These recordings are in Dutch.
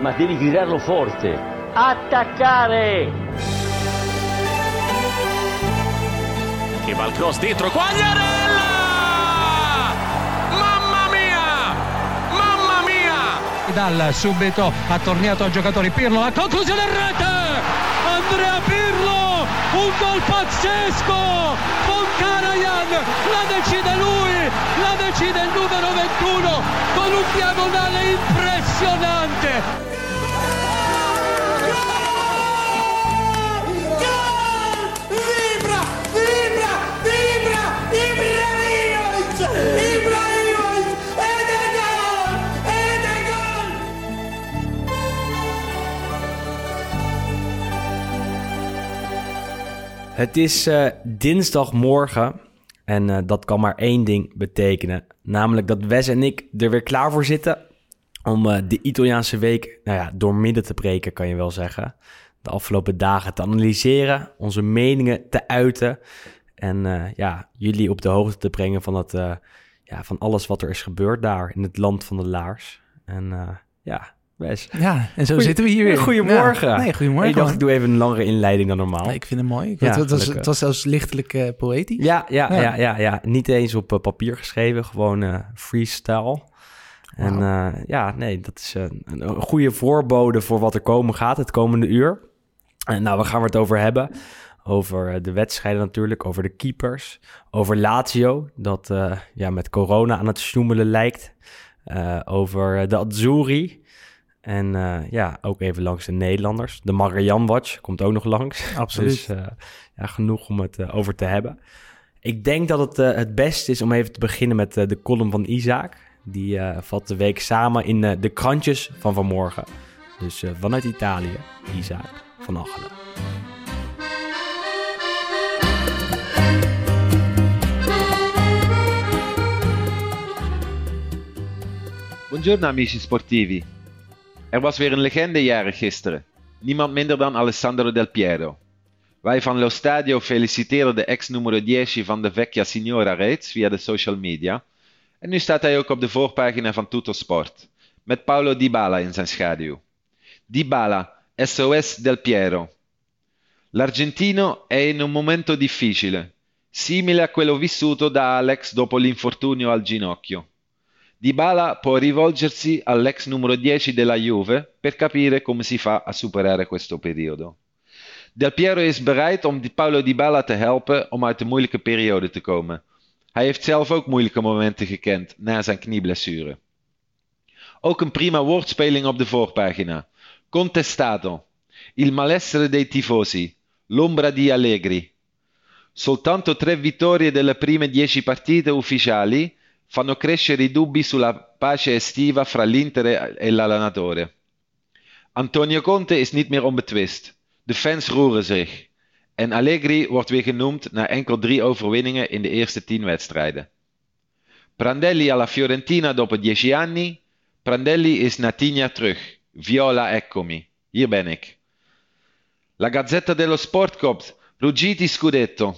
ma devi gridarlo forte. Attaccare! Che va il cross dentro, Quagliarella! Mamma mia! Mamma mia! Dal subito ha tornato al giocatore Pirlo, la conclusione in rete! Andrea Pirlo, un gol pazzesco! Con Karajan, la decide lui, la decide il numero 21 con un diagonale impressionante! Het is eh, dinsdagmorgen en eh, dat kan maar één ding betekenen. Namelijk dat Wes en ik er weer klaar voor zitten om eh, de Italiaanse week nou ja, door midden te breken, kan je wel zeggen. De afgelopen dagen te analyseren, onze meningen te uiten en ja, jullie op de hoogte te brengen van, eh, ja, van alles wat er is gebeurd daar in het land van de laars. En ja, Wes. Ja, en zo Goeie- zitten we hier weer. Goedemorgen. Ja, nee, goedemorgen. Ik dacht, ik doe even een langere inleiding dan normaal. Nee, ik vind het mooi. Ja, het, was, het was zelfs lichtelijk eh, poëtisch. Ja, ja, Ja. ja. Ja, Niet eens op eh, papier geschreven, gewoon eh, freestyle. En ja, nee, dat is een, een goede voorbode voor wat er komen gaat het komende uur. En nou, waar gaan we het over hebben? Over de wedstrijden natuurlijk, over de keepers, over Lazio, dat ja, met corona aan het sjoemelen lijkt. Over de Azzurri. En eh, ja, ook even langs de Nederlanders. De Marianne Watch komt ook nog langs. Absoluut. Dus eh, ja, genoeg om het eh, over te hebben. Ik denk dat het het beste is om even te beginnen met eh, de column van Isaac. Die eh, vat de week samen in eh, de krantjes van vanmorgen. Dus eh, vanuit Italië, Isaac van Achelen. Buongiorno amici sportivi. Er was weer een legende jarig gisteren. Niemand minder dan Alessandro Del Piero. Wij van Lo Stadio feliciteren de ex-numero 10 van de Vecchia Signora reeds via de social media. En nu staat hij ook op de voorpagina van Tutto Sport. Met Paolo Dybala in zijn schaduw. Dybala, SOS Del Piero. L'argentino è in un momento difficile, simile a quello vissuto da Alex dopo l'infortunio al ginocchio. Dybala può rivolgersi all'ex numero 10 della Juve per capire come si fa a superare questo periodo. Del Piero is bereid om Paulo Dybala te helpen om uit de moeilijke periode te komen. Hij heeft zelf ook moeilijke momenten gekend na zijn knieblessure. Ook een prima woordspeling op de voorpagina. Contestato. Il malessere dei tifosi. L'ombra di Allegri. Soltanto tre vittorie delle prime dieci partite ufficiali fanno crescere i dubbi sulla pace estiva fra l'Inter e l'allenatore. Antonio Conte is niet meer onbetwist. De fans roeren zich. En Allegri wordt weer genoemd na enkel drie overwinningen in de eerste tien wedstrijden. Prandelli alla Fiorentina dopo dieci anni. Prandelli is na terug. Viola eccomi. Hier ben ik. La Gazzetta dello Sport kopt Ruggiti Scudetto.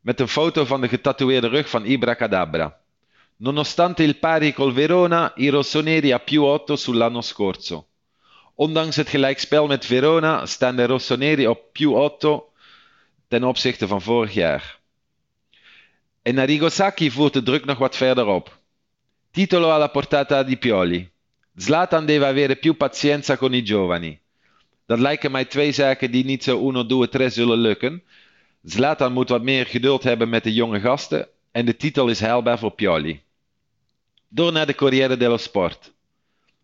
Met een foto van de getatoeëerde rug van Ibra Cadabra. Nonostante il pari col Verona, i rossoneri a più 8 sull'anno scorso. Ondanks het gelijkspel met Verona staan de rossoneri op più 8 ten opzichte van vorig jaar. En Arrigo Sacchi voert de druk nog wat verder op. Titolo alla portata di Pioli. Zlatan deve avere più pazienza con i giovani. Dat lijken mij twee zaken die niet zo uno, due, tre zullen lukken. Zlatan moet wat meer geduld hebben met de jonge gasten en de titel is heilbaar voor Pioli. Door naar de Corriere dello Sport.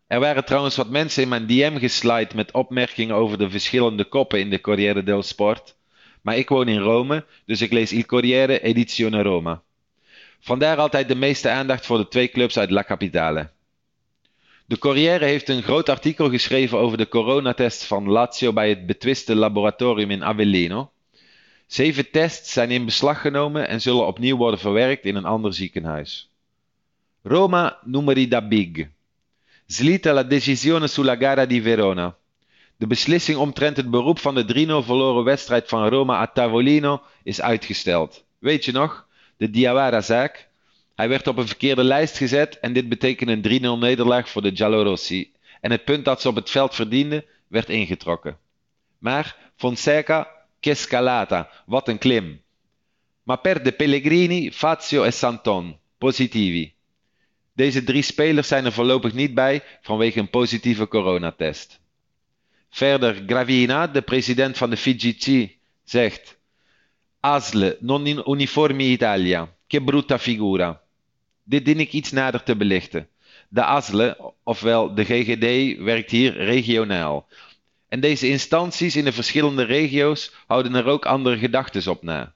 Er waren trouwens wat mensen in mijn DM geslide met opmerkingen over de verschillende koppen in de Corriere dello Sport. Maar ik woon in Rome, dus ik lees Il Corriere Edizione Roma. Vandaar altijd de meeste aandacht voor de twee clubs uit La Capitale. De Corriere heeft een groot artikel geschreven over de coronatest van Lazio bij het betwiste laboratorium in Avellino. Zeven tests zijn in beslag genomen en zullen opnieuw worden verwerkt in een ander ziekenhuis. Roma numeri da big. Slita la decisione sulla gara di Verona. De beslissing omtrent het beroep van de 3-0 verloren wedstrijd van Roma a Tavolino is uitgesteld. Weet je nog? De Diawara-zaak. Hij werd op een verkeerde lijst gezet en dit betekent een 3-0 nederlaag voor de Giallorossi. en het punt dat ze op het veld verdienden werd ingetrokken. Maar Fonseca, che scalata, wat een klim. Ma per de Pellegrini, Fazio en Santon, positivi. Deze drie spelers zijn er voorlopig niet bij vanwege een positieve coronatest. Verder, Gravina, de president van de FIGC, zegt: Asle, non in uniformi Italia, che brutta figura. Dit dien ik iets nader te belichten. De ASLE, ofwel de GGD, werkt hier regionaal. En deze instanties in de verschillende regio's houden er ook andere gedachten op na.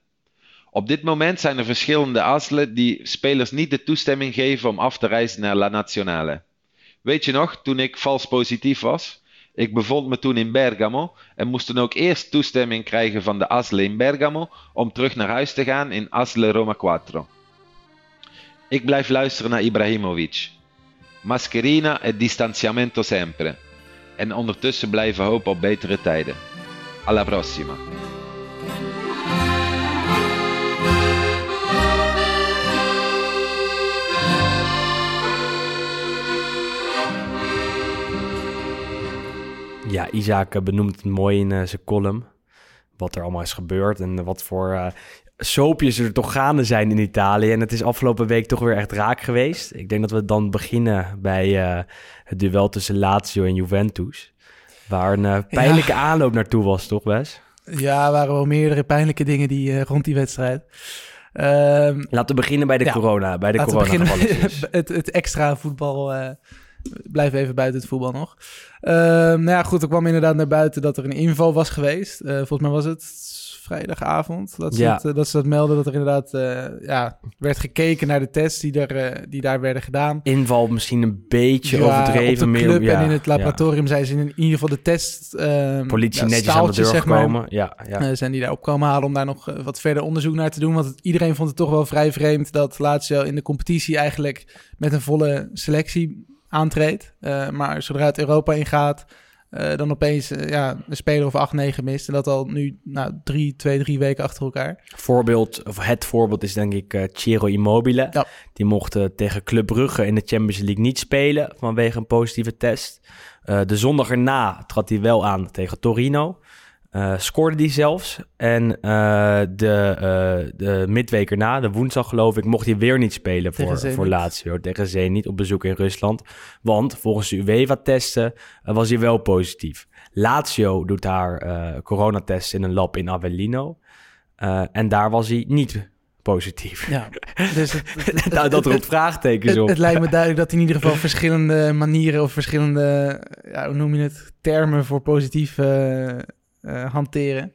Op dit moment zijn er verschillende ASLE die spelers niet de toestemming geven om af te reizen naar La Nazionale. Weet je nog, toen ik vals positief was? Ik bevond me toen in Bergamo en moest toen ook eerst toestemming krijgen van de ASLE in Bergamo om terug naar huis te gaan in ASLE Roma 4. Ik blijf luisteren naar Ibrahimovic. Mascherina e distanziamento sempre. En ondertussen blijven hopen op betere tijden. Alla prossima. Ja, Isaac benoemt het mooi in uh, zijn column. Wat er allemaal is gebeurd en wat voor uh, soapjes er toch gaande zijn in Italië. En het is afgelopen week toch weer echt raak geweest. Ik denk dat we dan beginnen bij uh, het duel tussen Lazio en Juventus. Waar een pijnlijke ja. aanloop naartoe was, toch Wes? Ja, er waren wel meerdere pijnlijke dingen die, rond die wedstrijd. Um, Laten we beginnen bij de ja, corona. Bij de laten corona we beginnen het, het extra voetbal blijf even buiten het voetbal nog. Uh, nou ja, goed, er kwam inderdaad naar buiten dat er een inval was geweest. Volgens mij was het vrijdagavond dat ze, Ja. het, uh, dat, ze dat melden. Dat er inderdaad eh, ja, werd gekeken naar de tests die, er, eh, die daar werden gedaan. Inval misschien een beetje Ja, overdreven. op de meer- club ja, en in het laboratorium zijn ze in ieder geval de test... ehm, Politie netjes aan de deur zeg maar, gekomen. Ja, ja. eh, zijn die daar op komen halen om daar nog eh, wat verder onderzoek naar te doen. Want het- iedereen vond het toch wel vrij vreemd dat Lazio in de competitie eigenlijk met een volle selectie aantreedt. Eh, maar zodra het Europa ingaat, eh, dan opeens eh, ja, een speler of 8-9 mist. En dat al nu nou, drie, twee, drie weken achter elkaar. Voorbeeld, of het voorbeeld is denk ik eh Ciro Immobile. Ja. Die mocht tegen Club Brugge in de Champions League niet spelen vanwege een positieve test. De zondag erna trad hij wel aan tegen Torino. Eh, scoorde die zelfs. En eh, de, eh, de midweek erna, de woensdag geloof ik, mocht hij weer niet spelen voor, voor Lazio. Tegen Zenit op bezoek in Rusland. Want volgens de UEFA-testen was hij wel positief. Lazio doet haar eh coronatest in een lab in Avellino. En daar was hij niet positief. Ja, dus het, het- het- nou, dat roept vraagtekens het, op. het lijkt me duidelijk dat in ieder geval verschillende manieren of verschillende, ja, hoe noem je het, termen voor positief hanteren.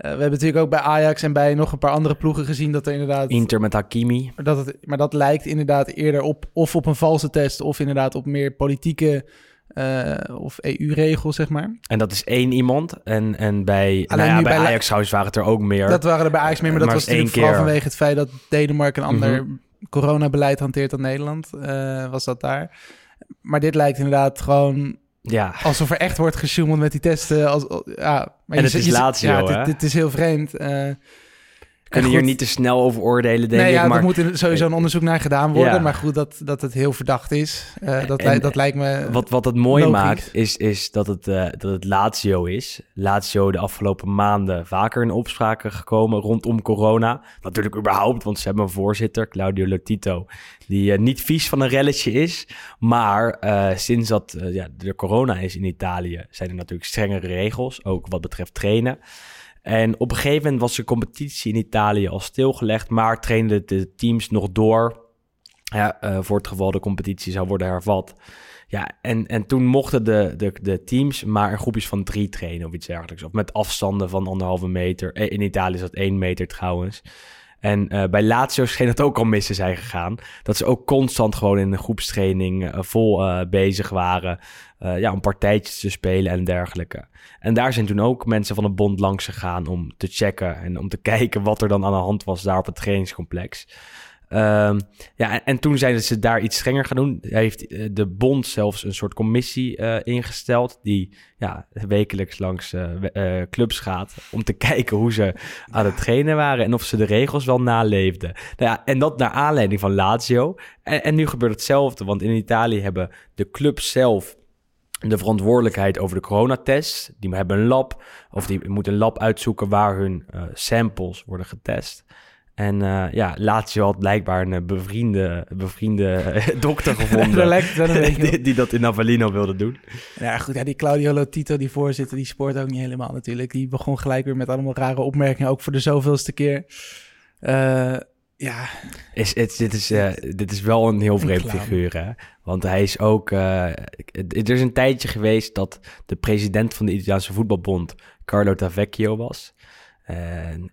Eh, we hebben natuurlijk ook bij Ajax en bij nog een paar andere ploegen gezien dat er inderdaad Inter met Hakimi. Maar dat, het, maar dat lijkt inderdaad eerder op of op een valse test of inderdaad op meer politieke eh, of EU-regels, zeg maar. En dat is één iemand. En, en bij, nou ja, bij Ajax trouwens waren het er ook meer. Dat waren er bij Ajax meer, maar dat was natuurlijk vooral keer. vanwege het feit dat Denemarken een ander Mhm. coronabeleid hanteert dan Nederland, eh, was dat daar. Maar dit lijkt inderdaad gewoon ja, alsof er echt wordt gesjoemeld met die testen. Als, ja, maar En je het is je- Lazio, Ja, hè? dit, dit is heel vreemd. eh kunnen en hier niet te snel over oordelen, denk nee, ik. ja, maar er moet sowieso een onderzoek naar gedaan worden. Ja. Maar goed, dat, dat het heel verdacht is. eh, dat, En- dat lijkt me... wat, wat het mooi logisch. maakt, is, is dat, het, eh, dat het Lazio is. Lazio de afgelopen maanden vaker in opspraken gekomen rondom corona. Natuurlijk überhaupt, want ze hebben een voorzitter, Claudio Lotito... die eh, niet vies van een relletje is. Maar eh, sinds dat eh, ja, er corona is in Italië... zijn er natuurlijk strengere regels, ook wat betreft trainen... En op een gegeven moment was de competitie in Italië al stilgelegd, maar trainden de teams nog door. Ja, eh, voor het geval de competitie zou worden hervat. Ja, en, en toen mochten de, de, de teams maar in groepjes van drie trainen of iets dergelijks. Of met afstanden van anderhalve meter. Eh, In Italië is dat één meter trouwens. En eh, bij Lazio scheen het ook al mis te zijn gegaan. Dat ze ook constant gewoon in een groepstraining eh, vol eh, bezig waren. ja, om partijtjes te spelen en dergelijke. En daar zijn toen ook mensen van de bond langs gegaan om te checken en om te kijken wat er dan aan de hand was daar op het trainingscomplex. Ehm, ja, en, en toen zijn ze daar iets strenger gaan doen. Heeft eh, de bond zelfs een soort commissie eh, ingesteld die ja, wekelijks langs eh, clubs gaat om te kijken hoe ze aan het trainen waren en of ze de regels wel naleefden. Nou ja, en dat naar aanleiding van Lazio. En, en nu gebeurt hetzelfde, want in Italië hebben de clubs zelf de verantwoordelijkheid over de coronatest. Die hebben een lab, of die moeten een lab uitzoeken waar hun samples worden getest. En eh, ja, Lazio had blijkbaar een bevriende, bevriende eh, dokter gevonden. die, die dat in Avellino wilde doen. Ja, goed. Ja, die Claudio Lotito, die voorzitter, die spoort ook niet helemaal natuurlijk. Die begon gelijk weer met allemaal rare opmerkingen, ook voor de zoveelste keer. Eh, ja, Is, dit, is, dit is wel een heel vreemd clown. figuur, hè? Want hij is ook... er is een tijdje geweest dat de president van de Italiaanse voetbalbond... Carlo Tavecchio was.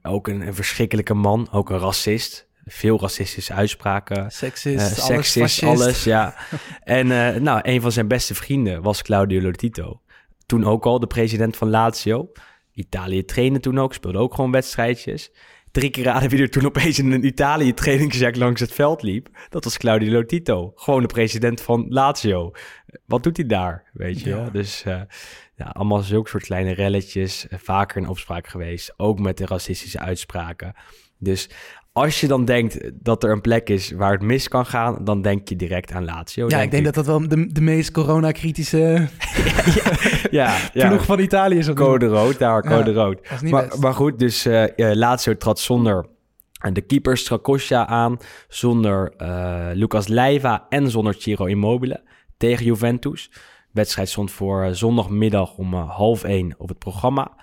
Ook een, een verschrikkelijke man, ook een racist. Veel racistische uitspraken. seksist, Eh, alles, alles, ja. en eh, nou, een van zijn beste vrienden was Claudio Lotito. Toen ook al de president van Lazio. Italië trainde toen ook, speelde ook gewoon wedstrijdjes. Drie keer raden wie er toen opeens in een Italië trainingsjack langs het veld liep. Dat was Claudio Lotito, gewoon de president van Lazio. Wat doet hij daar, weet je Ja. wel? Dus eh, ja, allemaal zulke soort kleine relletjes. eh, vaker in opspraak geweest, ook met de racistische uitspraken. Dus als je dan denkt dat er een plek is waar het mis kan gaan, dan denk je direct aan Lazio. Ja, ik denk dat dat wel de, de meest coronakritische ja, ja, ploeg van Italië is. code rood, daar Ja, code rood. Maar, maar goed, dus eh, Lazio trad zonder de keeper Strakosja aan, zonder eh, Lucas Leiva en zonder Ciro Immobile tegen Juventus. Wedstrijd stond voor eh, zondagmiddag om eh, half één op het programma.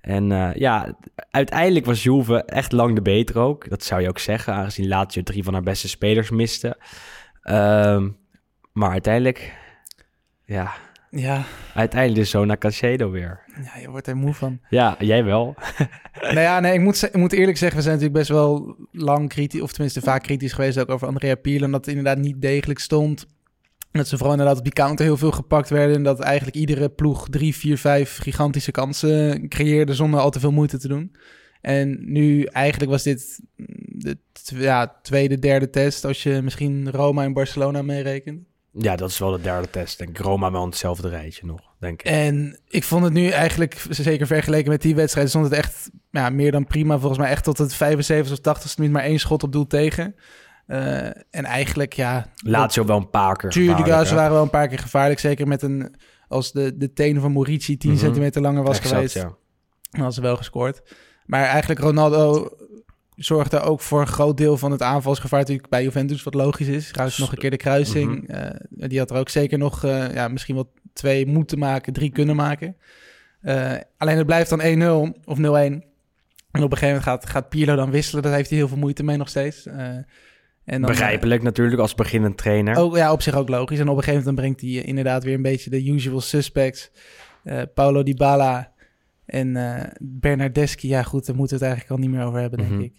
En eh, ja, uiteindelijk was Juve echt lang de beter ook. Dat zou je ook zeggen, aangezien Lazio drie van haar beste spelers miste. Ehm, maar uiteindelijk, ja, Ja, uiteindelijk is zo naar Casedo weer. ja, je wordt er moe van. Ja, jij wel. nou ja, nee, ik moet, ik moet eerlijk zeggen, we zijn natuurlijk best wel lang kritisch, of tenminste vaak kritisch geweest ook over Andrea Pirlo. En dat het inderdaad niet degelijk stond. Dat ze vooral inderdaad op die counter heel veel gepakt werden. En dat eigenlijk iedere ploeg drie, vier, vijf gigantische kansen creëerde zonder al te veel moeite te doen. En nu eigenlijk was dit de tw- ja, tweede, derde test. Als je misschien Roma en Barcelona meerekent. Ja, dat is wel de derde test. Denk. Roma wel in hetzelfde rijtje nog, denk ik. En ik vond het nu eigenlijk, zeker vergeleken met die wedstrijd, stond het echt ja, meer dan prima. Volgens mij echt tot het 75 of 80 minuut maar één schot op doel tegen. Eh, en eigenlijk, ja... Lazio wel een paar keer Tuurlijk, ja, ze waren wel een paar keer gevaarlijk. Zeker met een... Als de, de teen van Morici 10 Mhm. centimeter langer was Exact, geweest, ja. dan hadden ze wel gescoord. Maar eigenlijk Ronaldo zorgde ook voor een groot deel van het aanvalsgevaar natuurlijk bij Juventus, wat logisch is. Trouwens nog een keer de kruising. Mhm. Eh, die had er ook zeker nog eh, ja, misschien wel twee moeten maken, drie kunnen maken. Alleen het blijft dan 1-0 of 0-1. En op een gegeven moment gaat, gaat Pirlo dan wisselen. Daar heeft hij heel veel moeite mee nog steeds. Eh, en dan, Begrijpelijk natuurlijk als beginnend trainer. Oh ja, op zich ook logisch. En op een gegeven moment brengt hij eh, inderdaad weer een beetje de usual suspects. Eh Paulo Dybala en eh Bernardeschi. Ja goed, daar moeten we het eigenlijk al niet meer over hebben, denk Mhm. ik.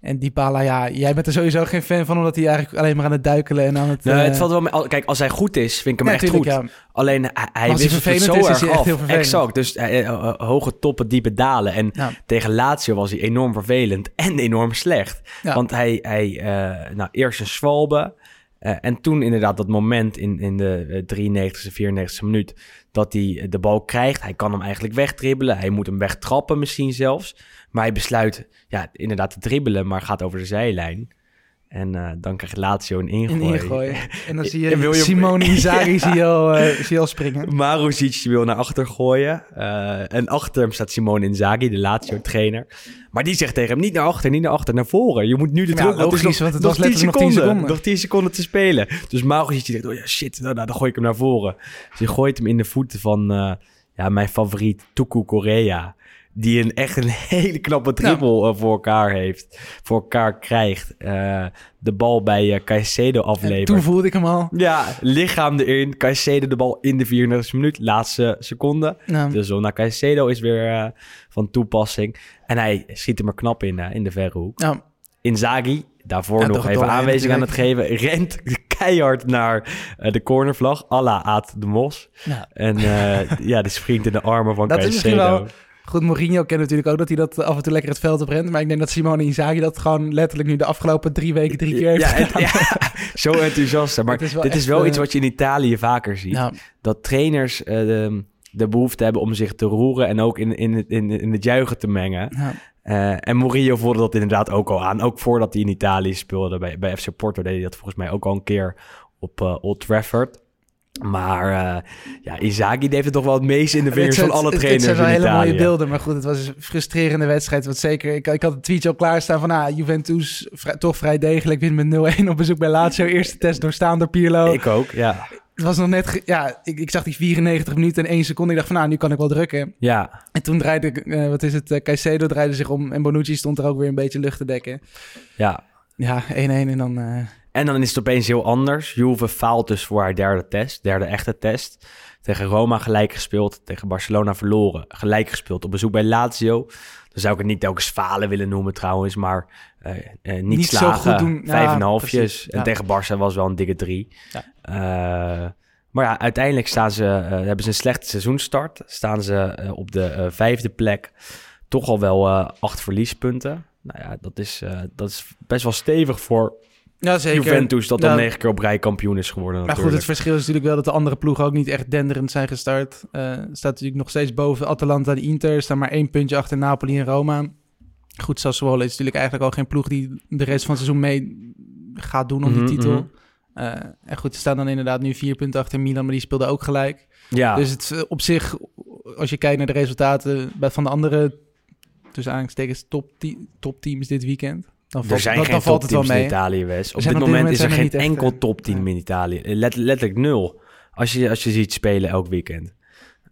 En Dybala, ja, jij bent er sowieso geen fan van... omdat hij eigenlijk alleen maar aan het duikelen en aan het... Nee, eh, het valt wel mee. Kijk, als hij goed is, vind ik hem ja, echt goed. ja. Alleen hij, hij hij wisselt het zo is, is erg echt af. heel. Exact. Dus eh, eh, eh, hoge toppen, diepe dalen. En Ja. tegen Lazio was hij enorm vervelend en enorm slecht. Want hij, hij eh, nou, eerst een zwalbe. eh, en toen inderdaad dat moment in, in de eh, 93e, 94e minuut... dat hij de bal krijgt. Hij kan hem eigenlijk wegdribbelen. Hij moet hem wegtrappen misschien zelfs. Maar hij besluit ja, inderdaad te dribbelen, maar gaat over de zijlijn. En eh, dan krijgt Lazio een ingooi. In ingooi. En dan zie je je- Simone Inzaghi zie je al, eh, zie je al springen. Maruzic wil naar achter gooien. eh, en achter hem staat Simone Inzaghi, de Lazio-trainer. Maar die zegt tegen hem, niet naar achter, niet naar achter, naar voren. Je moet nu de Ja, logisch, want het was letterlijk nog 10 seconden. Nog 10 seconden te spelen. Dus Maruzic denkt, oh ja, shit, nou, nou, dan gooi ik hem naar voren. Dus hij gooit hem in de voeten van ja, mijn favoriet, Tuku Korea. Die een, echt een hele knappe dribbel eh, voor elkaar heeft. Voor elkaar krijgt. Eh, de bal bij eh Caicedo En aflevert. toen voelde ik hem al. Ja, lichaam erin. Caicedo de bal in de 34e minuut. Laatste seconde. Nou, De zon naar Caicedo is weer van toepassing. En hij schiet hem er knap in, in de verre hoek. nou, Inzaghi, daarvoor Ja, nog even aanwijzing aan het geven. Rent keihard naar eh, de cornervlag. Alla Aad de Mos. nou, En ja, de springt in de armen van Dat is misschien Caicedo. wel- Goed, Mourinho kent natuurlijk ook dat hij dat af en toe lekker het veld op rent. Maar ik denk dat Simone Inzaghi dat gewoon letterlijk nu de afgelopen drie weken drie keer heeft ja, het- ja, zo enthousiast. Maar is dit is wel eh, iets wat je in Italië vaker ziet. Dat trainers eh, de, de behoefte hebben om zich te roeren en ook in, in, het- in, in het juichen te mengen. Eh, en Mourinho voelde dat inderdaad ook al aan. Ook voordat hij in Italië speelde bij, bij FC Porto deed hij dat volgens mij ook al een keer op eh, Old Trafford. Maar uh, ja, Inzaghi heeft het toch wel het meest in de vingers van alle trainers Het zijn wel hele mooie beelden, maar goed, het was een frustrerende wedstrijd. Wat zeker, ik, ik had een tweetje al klaarstaan van, ah, Juventus vrij, toch vrij degelijk wint met 0-1 op bezoek bij Lazio. Eerste test doorstaan door Pirlo. Ik ook, ja. Het was nog net, ja, ik, ik zag die 94 minuten en 1 seconde. Ik dacht van, nou, nu kan ik wel drukken. Ja, En toen draaide, eh, wat is het, uh, Caicedo draaide zich om en Bonucci stond er ook weer een beetje lucht te dekken. ja. Ja, 1-1 en dan... En dan is het opeens heel anders. Juve faalt dus voor haar derde test, derde echte test. Tegen Roma gelijk gespeeld, tegen Barcelona verloren. Gelijk gespeeld op bezoek bij Lazio. Dan zou ik het niet telkens falen willen noemen trouwens, maar eh, eh, niet, Niet zo slagen. goed doen. Ja, Vijf en een halfjes. En tegen Barça was wel een dikke drie. Ja. Eh, maar ja, uiteindelijk staan ze, hebben ze een slechte seizoenstart. Staan ze op de vijfde plek. Toch al wel acht verliespunten. Nou ja, dat is, dat is best wel stevig voor ja, zeker. Juventus, dat dan Ja, negen keer op rij kampioen is geworden Maar goed, natuurlijk. het verschil is natuurlijk wel dat de andere ploegen ook niet echt denderend zijn gestart. Eh staat natuurlijk nog steeds boven Atalanta en Inter. Staan maar één puntje achter Napoli en Roma. Goed, Sassuolo is natuurlijk eigenlijk al geen ploeg die de rest van het seizoen mee gaat doen om Mhm, die titel. mhm. Eh, en goed, ze staan dan inderdaad nu vier punten achter Milan, maar die speelde ook gelijk. ja, Dus het eh, op zich, als je kijkt naar de resultaten van de andere, tussen aanhalingstekens, top, topteams dit weekend, dan valt, er zijn dan, geen dan valt het wel topteams in mee. Italië, Wes. Op dit moment is er geen echt, enkel eh, topteam nee. in Italië. Let- letterlijk nul. Als je, als je ziet spelen elk weekend,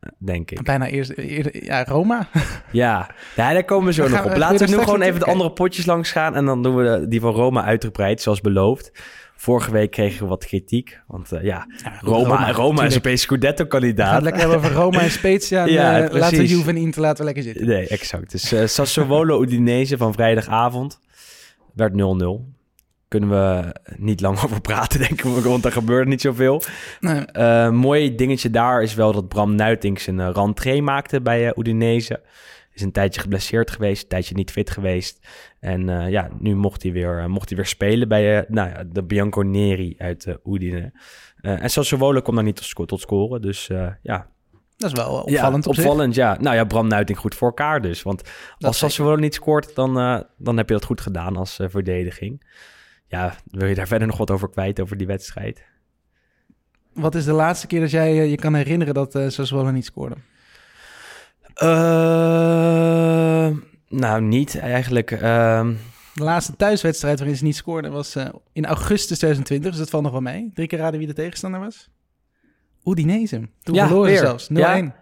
eh, denk ik. Bijna eerst, eerder, ja, Roma. Ja, ja daar komen we zo We nog op. Laten we nu gewoon even de andere potjes langs gaan. En dan doen we die van Roma uitgebreid, zoals beloofd. Vorige week kregen we wat kritiek. Want eh, ja, Roma, Roma, is opeens Scudetto-kandidaat. het lekker hebben over Roma en Spezia. En, Ja, eh, laten we. Juve en Inter laten we lekker zitten. Nee, exact. Dus eh, Sassuolo Udinese van vrijdagavond werd 0-0. Kunnen we niet lang over praten, denk ik, want er gebeurt niet zoveel. Nee. Eh, mooi dingetje daar is wel dat Bram Nuitink zijn uh, rentree maakte bij uh, Udinese. Is een tijdje geblesseerd geweest, een tijdje niet fit geweest. En uh, ja, nu mocht hij weer, mocht hij weer spelen bij nou ja, de Bianconeri uit Udine. en Sassuolo komt daar niet tot scoren, dus ja... Dat is wel opvallend ja, op opvallend, ja. Nou ja, Bram Nuitink goed voor elkaar dus. Want dat als Sassuolo niet scoort, dan, uh, dan heb je dat goed gedaan als uh, verdediging. Ja, wil je daar verder nog wat over kwijt, over die wedstrijd? Wat is de laatste keer dat jij uh, je kan herinneren dat Sassuolo niet scoorde? Nou, niet eigenlijk. Uh... De laatste thuiswedstrijd waarin ze niet scoorden was in augustus 2020, dus dat valt nog wel mee. Drie keer raden wie de tegenstander was? Udinese. Toen ja, verloren weer. zelfs, 0-1. Ja.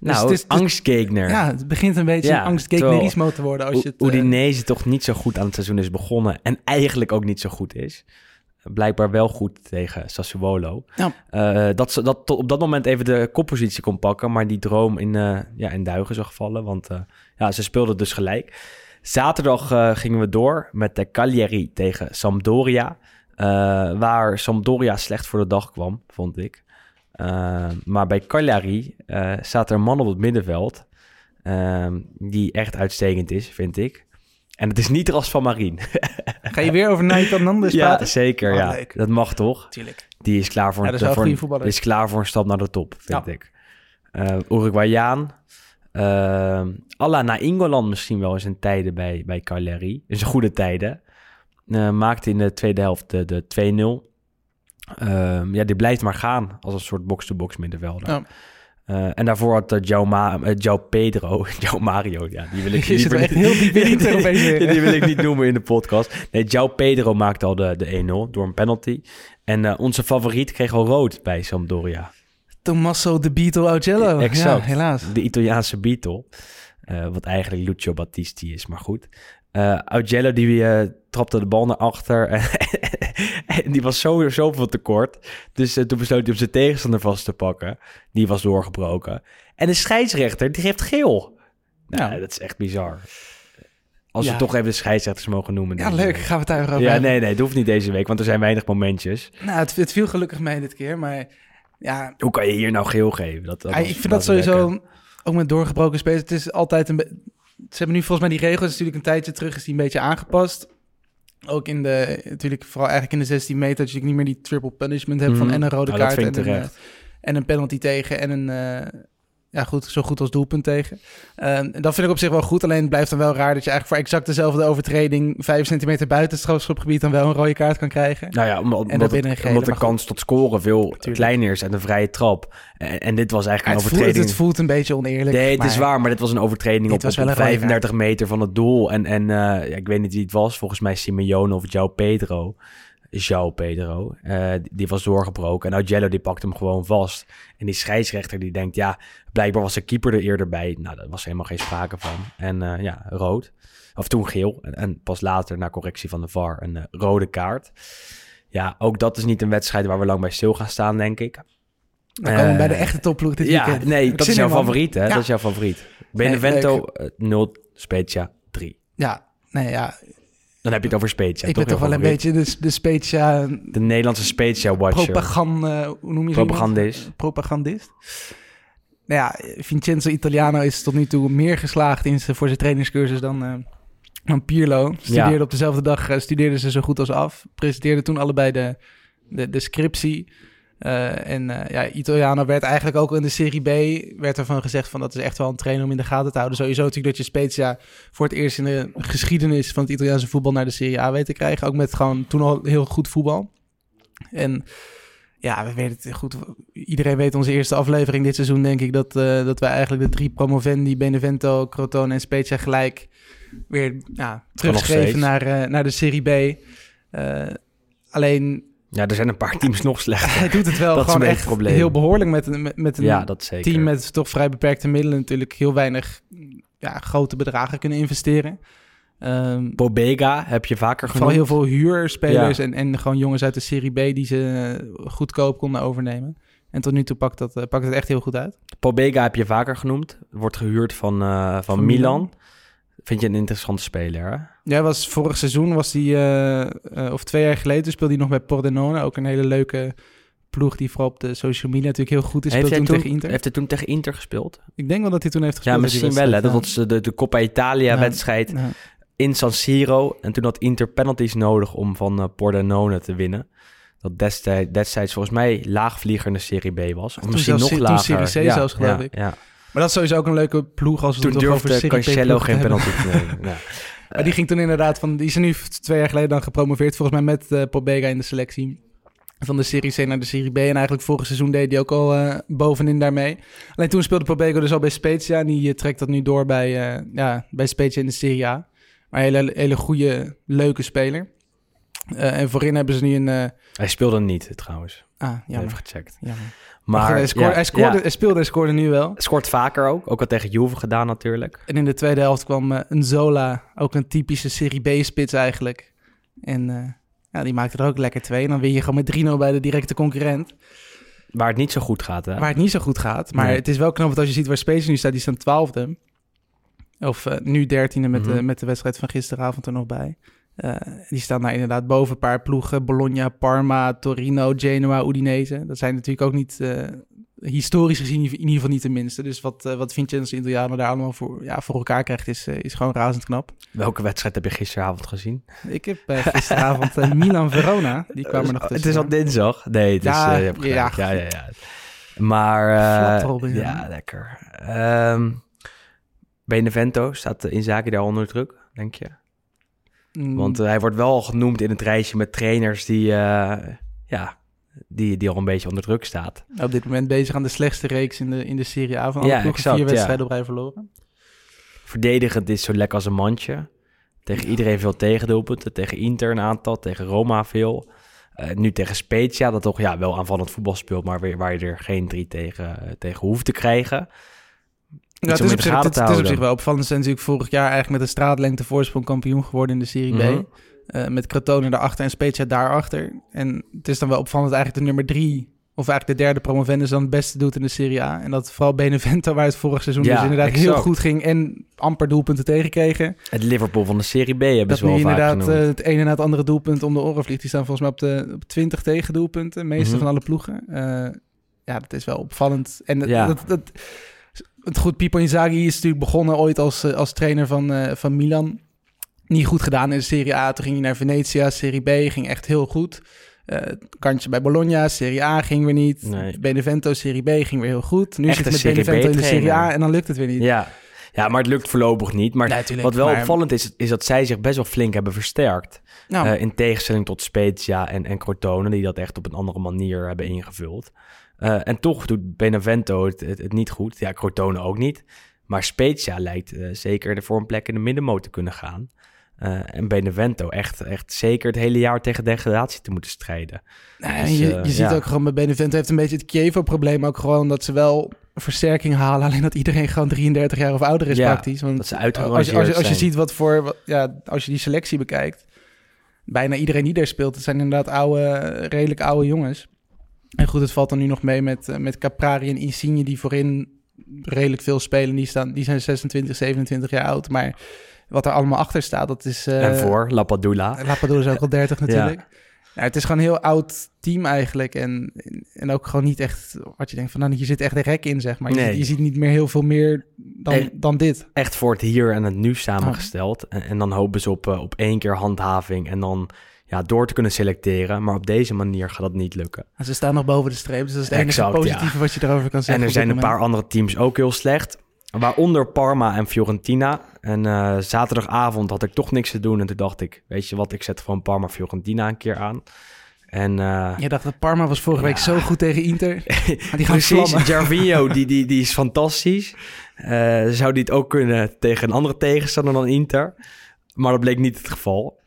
Dus nou, het is, angstgegner. Ja, het begint een beetje ja, een angstgegnerismo te worden. Als je het, Udinese toch niet zo goed aan het seizoen is begonnen en eigenlijk ook niet zo goed is. Blijkbaar wel goed tegen Sassuolo. Ja. Uh, dat ze dat tot op dat moment even de koppositie kon pakken, maar die droom in, uh, ja, in duigen zag vallen. Want ja, ze speelden dus gelijk. Zaterdag gingen we door met de Cagliari tegen Sampdoria. Waar Sampdoria slecht voor de dag kwam, vond ik. Uh, maar bij Cagliari uh, staat er een man op het middenveld. Uh, die echt uitstekend is, vind ik. En het is niet Ras van Marien. Ga je weer over Nathan Nandes ja, praten? Zeker, oh, ja. Dat mag toch? Tuurlijk. Die is klaar voor, ja, een, voor, een is klaar voor een stap naar de top, vind ja. ik. Uh, Uruguayaan. Uh, Alla Nainggolan misschien wel eens een tijden bij, bij Cagliari. Is een goede tijden. Uh, maakte in de tweede helft de, de 2-0. Uh, ja, die blijft maar gaan als een soort box-to-box middenvelder. Ja. Uh, en daarvoor had uh, Joe, Ma uh, Joe Pedro, Joe Mario, ja, die wil ik Je zit echt heel diep in die, die, die, wil ik niet noemen in de podcast. Nee, Joe Pedro maakte al de, de 1-0 door een penalty. En onze favoriet kreeg al rood bij Sampdoria. Tommaso de Beatle Augello. Exact, ja, helaas. De Italiaanse Beatle. Wat eigenlijk Lucio Battisti is, maar goed. Augello die trapte de bal naar achter en, en die was zo, zoveel tekort. Dus uh, toen besloot hij om zijn tegenstander vast te pakken. Die was doorgebroken. En de scheidsrechter, die geeft geel. Nou, ja. dat is echt bizar. Als ja. we toch even de scheidsrechters mogen noemen. Ja, leuk. Week. Gaan we het daarover Ja, nee, nee, dat hoeft niet deze week, want er zijn weinig momentjes. Nou, het, het viel gelukkig mee dit keer, maar ja... Hoe kan je hier nou geel geven? Dat, dat ja, was, ik vind dat, dat sowieso, lekker. ook met doorgebroken spelers, het is altijd een... Ze hebben nu volgens mij die regels natuurlijk een tijdje terug is die een beetje aangepast. Ook in de, natuurlijk vooral eigenlijk in de 16 meter, dat je niet meer die triple punishment hebt mm van en een rode oh, kaart en een, en een penalty tegen en een, uh, ja, goed, zo goed als doelpunt tegen. Ehm, dat vind ik op zich wel goed. Alleen het blijft dan wel raar dat je eigenlijk voor exact dezelfde overtreding... vijf centimeter buiten het strafschopgebied dan wel een rode kaart kan krijgen. Nou ja, omdat, dat omdat, binnen het- omdat de goed. kans tot scoren veel kleiner is en een vrije trap. En, en dit was eigenlijk een voelt, overtreding. het voelt een beetje oneerlijk. nee, het is waar, maar dit was een overtreding op, was op wel een rode 35 meter van het doel. En, en eh, ja, ik weet niet wie het was, volgens mij Simeone of João Pedro. João Pedro, eh, die- was doorgebroken. En Augello die pakt hem gewoon vast. En die scheidsrechter die denkt, ja, blijkbaar was de keeper er eerder bij. Nou, daar was helemaal geen sprake van. En eh, ja, rood. Of toen geel. En, en pas later, na correctie van de VAR, een eh, rode kaart. Ja, ook dat is niet een wedstrijd waar we lang bij stil gaan staan, denk ik. Komen we Eh, bij de echte topploeg dit ja, weekend. nee, Ik dat is jouw man. favoriet, hè? Ja. Dat is jouw favoriet. Benevento eh, 0, Spezia 3. Ja, nee, ja. Dan heb je het over Spezia, ik toch? ben toch wel een beetje de, de Spezia De Nederlandse Spezia-watcher. propaganda... Hoe noem je? Propagandist. Propagandist. Nou ja, Vincenzo Italiano is tot nu toe meer geslaagd in zijn, voor zijn trainingscursus dan, eh, dan Pirlo. Studeerde Ja. op dezelfde dag, eh, studeerden ze zo goed als af. Presenteerden toen allebei de, de, de scriptie. Eh, en eh, ja, Italiano werd eigenlijk ook in de Serie B... werd ervan gezegd van dat is echt wel een trainer om in de gaten te houden. Sowieso natuurlijk dat je Spezia voor het eerst in de geschiedenis... van het Italiaanse voetbal naar de Serie A weet te krijgen. Ook met gewoon toen al heel goed voetbal. En ja, we weten het goed. Iedereen weet onze eerste aflevering dit seizoen, denk ik, dat, eh, dat wij eigenlijk de drie promovendi, Benevento, Crotone en Spezia gelijk weer ja, terugschreven naar, naar de Serie B. Alleen, Ja, er zijn een paar teams nog slechter. hij doet het wel Dat gewoon echt probleem. heel behoorlijk met, een- met, een Ja, dat zeker. team met toch vrij beperkte middelen natuurlijk heel weinig ja, grote bedragen kunnen investeren. Ehm, Pobega heb je vaker Vooral genoemd. heel veel huurspelers Ja. en, en gewoon jongens uit de Serie B die ze eh, goedkoop konden overnemen. En tot nu toe pakt, dat, eh, pakt het echt heel goed uit. Pobega heb je vaker genoemd. Wordt gehuurd van, eh, van, Van Milan. Milan. Vind je een interessante speler, hè? Ja, was vorig seizoen was hij, eh, eh, of twee jaar geleden, speelde hij nog bij Pordenone. Ook een hele leuke ploeg die vooral op de social media natuurlijk heel goed is. Heeft hij toen tegen Inter. heeft hij toen tegen Inter gespeeld? Ik denk wel dat hij toen heeft gespeeld. Ja, misschien wel. Hè? Dat wedstrijd, was de, de Coppa Italia-wedstrijd ja. Ja. in San Siro. En toen had Inter penalties nodig om van eh, Pordenone te winnen. Dat destijds, destijds volgens mij laagvlieger in de Serie B was. Of Toen misschien zelfs- nog toen lager. Serie C zelfs, geloof ja, ik. Ja. Maar dat is sowieso ook een leuke ploeg als we Toen het over durfde Serie B Cancelo geen penalty te nemen. Ja. Maar die ging toen inderdaad van... Die is nu twee jaar geleden dan gepromoveerd. Volgens mij met eh Pobega in de selectie. Van de Serie C naar de Serie B. En eigenlijk vorig seizoen deed hij ook al eh, bovenin daarmee. Alleen toen speelde Pobega dus al bij Spezia. En die eh, trekt dat nu door bij, eh, ja, bij Spezia in de Serie A. Maar een hele, hele goede, leuke speler. En voorin hebben ze nu een... Hij speelde niet, trouwens. ah, Even jammer. gecheckt. jammer. Maar, hij, scoorde, ja, hij, scoorde, ja. hij speelde en scoorde nu wel. Scoort vaker ook. Ook al tegen Juve gedaan natuurlijk. En in de tweede helft kwam eh, een Zola, ook een typische Serie B-spits eigenlijk. En eh, ja, die maakte er ook lekker twee. En dan win je gewoon met 3-0 bij de directe concurrent. Waar het niet zo goed gaat, hè? Waar het niet zo goed gaat. Maar Nee. het is wel knap, want als je ziet waar Space nu staat, die staan twaalfde. Of eh, nu dertiende met, de, Mhm. met de wedstrijd van gisteravond er nog bij. Eh, die staan daar inderdaad boven een paar ploegen. Bologna, Parma, Torino, Genoa, Udinese. Dat zijn natuurlijk ook niet, eh, historisch gezien in ieder geval niet de minste. Dus wat, eh, wat Vincenzo Italiano daar allemaal voor, ja, voor elkaar krijgt, is, is gewoon razend knap. Welke wedstrijd heb je gisteravond gezien? Ik heb gisteravond Milan-Verona. Die kwamen er nog tussen. Het is al dinsdag. Nee, het is... Ja, je hebt ja. ja, ja, ja. Maar... ja. lekker. Ehm Benevento staat in zaken daar onder druk, denk je? Mm, Want eh, hij wordt wel genoemd in het rijtje met trainers die... eh, ja, die, die al een beetje onder druk staat. op dit moment bezig aan de slechtste reeks in de, in de Serie A van alle Ja, ploegen. exact, Vier ja. wedstrijden op rij verloren. Verdedigend is zo lekker als een mandje. Tegen iedereen veel tegendoelpunten. Tegen Inter een aantal, tegen Roma veel. Eh, nu tegen Spezia, dat toch ja, wel aanvallend voetbal speelt, maar weer, waar je er geen drie tegen, tegen hoeft te krijgen. Ja, het, is op zich, het, is op zich wel opvallend. Ze zijn natuurlijk vorig jaar eigenlijk met een straatlengte voorsprong kampioen geworden in de Serie Mhm. B. Eh, met Crotone daarachter en Spezia daarachter. En het is dan wel opvallend dat eigenlijk de nummer drie... of eigenlijk de derde promovendus dan het beste doet in de Serie A. En dat vooral Benevento, waar het vorig seizoen Ja, dus inderdaad heel goed ging... en amper doelpunten tegenkregen. Het Liverpool van de Serie B hebben Dat ze wel vaak inderdaad genoemd. eh, het ene na het andere doelpunt om de oren vliegt. Die staan volgens mij op de op 20 tegendoelpunten, meeste Mhm. van alle ploegen. Eh, ja, dat is wel opvallend. En dat, Ja. dat, dat, het goed, Pipo Inzaghi is natuurlijk begonnen ooit als, eh, als trainer van, eh, van Milan. Niet goed gedaan in de Serie A. Toen ging hij naar Venetia, Serie B, ging echt heel goed. Eh, kantje bij Bologna, Serie A ging weer niet. Nee. Benevento, Serie B ging weer heel goed. Nu Echt zit een met Serie Benevento in de Serie A en dan lukt het weer niet. Ja. ja, maar het lukt voorlopig niet. Maar Nee, wat wel maar- opvallend is, is dat zij zich best wel flink hebben versterkt. Nou, in tegenstelling tot Spezia en, en Crotone, die dat echt op een andere manier hebben ingevuld. Eh, en toch doet Benevento het, het, het niet goed. Ja, Crotone ook niet. Maar Spezia lijkt eh, zeker voor een plek in de middenmoot te kunnen gaan. Eh, en Benevento echt, echt zeker het hele jaar tegen degradatie te moeten strijden. nou, dus, je, je ziet ja. ook gewoon bij Benevento heeft een beetje het Chievo-probleem ook gewoon dat ze wel versterking halen. Alleen dat iedereen gewoon 33 jaar of ouder is Ja, praktisch. Want Dat ze als, als, als je ziet wat voor, wat- ja, als je die selectie bekijkt, bijna iedereen die daar speelt, het zijn inderdaad oude, redelijk oude jongens. En goed, het valt dan nu nog mee met, eh, met Caprari en Insigne die voorin redelijk veel spelen. Die, staan, die zijn 26, 27 jaar oud. Maar wat er allemaal achter staat, dat is... eh, en voor Lapadula. Lapadula is ook al 30 natuurlijk. Ja, het is gewoon een heel oud team eigenlijk. En, en ook gewoon niet echt wat je denkt van... Nou, hier zit echt een rek in, zeg maar. Je, Nee. ziet, je ziet niet meer heel veel meer dan, dan dit. Echt voor het hier en het nu samengesteld. En, en dan hopen ze op, eh, op één keer handhaving en dan ja, door te kunnen selecteren. Maar op deze manier gaat dat niet lukken. En ze staan nog boven de streep. Dus dat is het enige Exact, positieve wat je erover kan zeggen. En er zijn een paar andere teams ook heel slecht. Waaronder Parma en Fiorentina. En eh, zaterdagavond had ik toch niks te doen. En toen dacht ik, weet je wat, ik zet gewoon Parma-Fiorentina een keer aan. En eh, Je dacht dat Parma was vorige week zo goed tegen Inter. Maar die gaan precies. Gervinho, die, die, die is fantastisch. Eh, zou die het ook kunnen tegen een andere tegenstander dan Inter? Maar dat bleek niet het geval.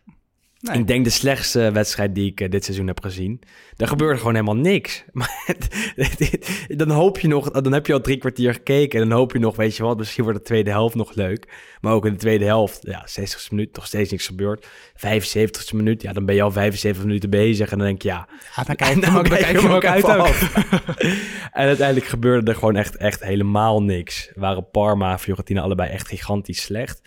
Nee. Ik denk de slechtste wedstrijd die ik eh, dit seizoen heb gezien. Daar gebeurde gewoon helemaal niks. Maar dan hoop je nog, dan heb je al drie kwartier gekeken. En dan hoop je nog, weet je wat, misschien wordt de tweede helft nog leuk. Maar ook in de tweede helft, ja, 60 minuut, nog steeds niks gebeurd. 75 minuut, ja, dan ben je al 75 minuten bezig. En dan denk je, ja, Ja, dan kijk je ook, dan kijk kijk je hem ook uit en uiteindelijk gebeurde er gewoon echt, echt helemaal niks. Waren Parma en Fiorentina allebei echt gigantisch slecht.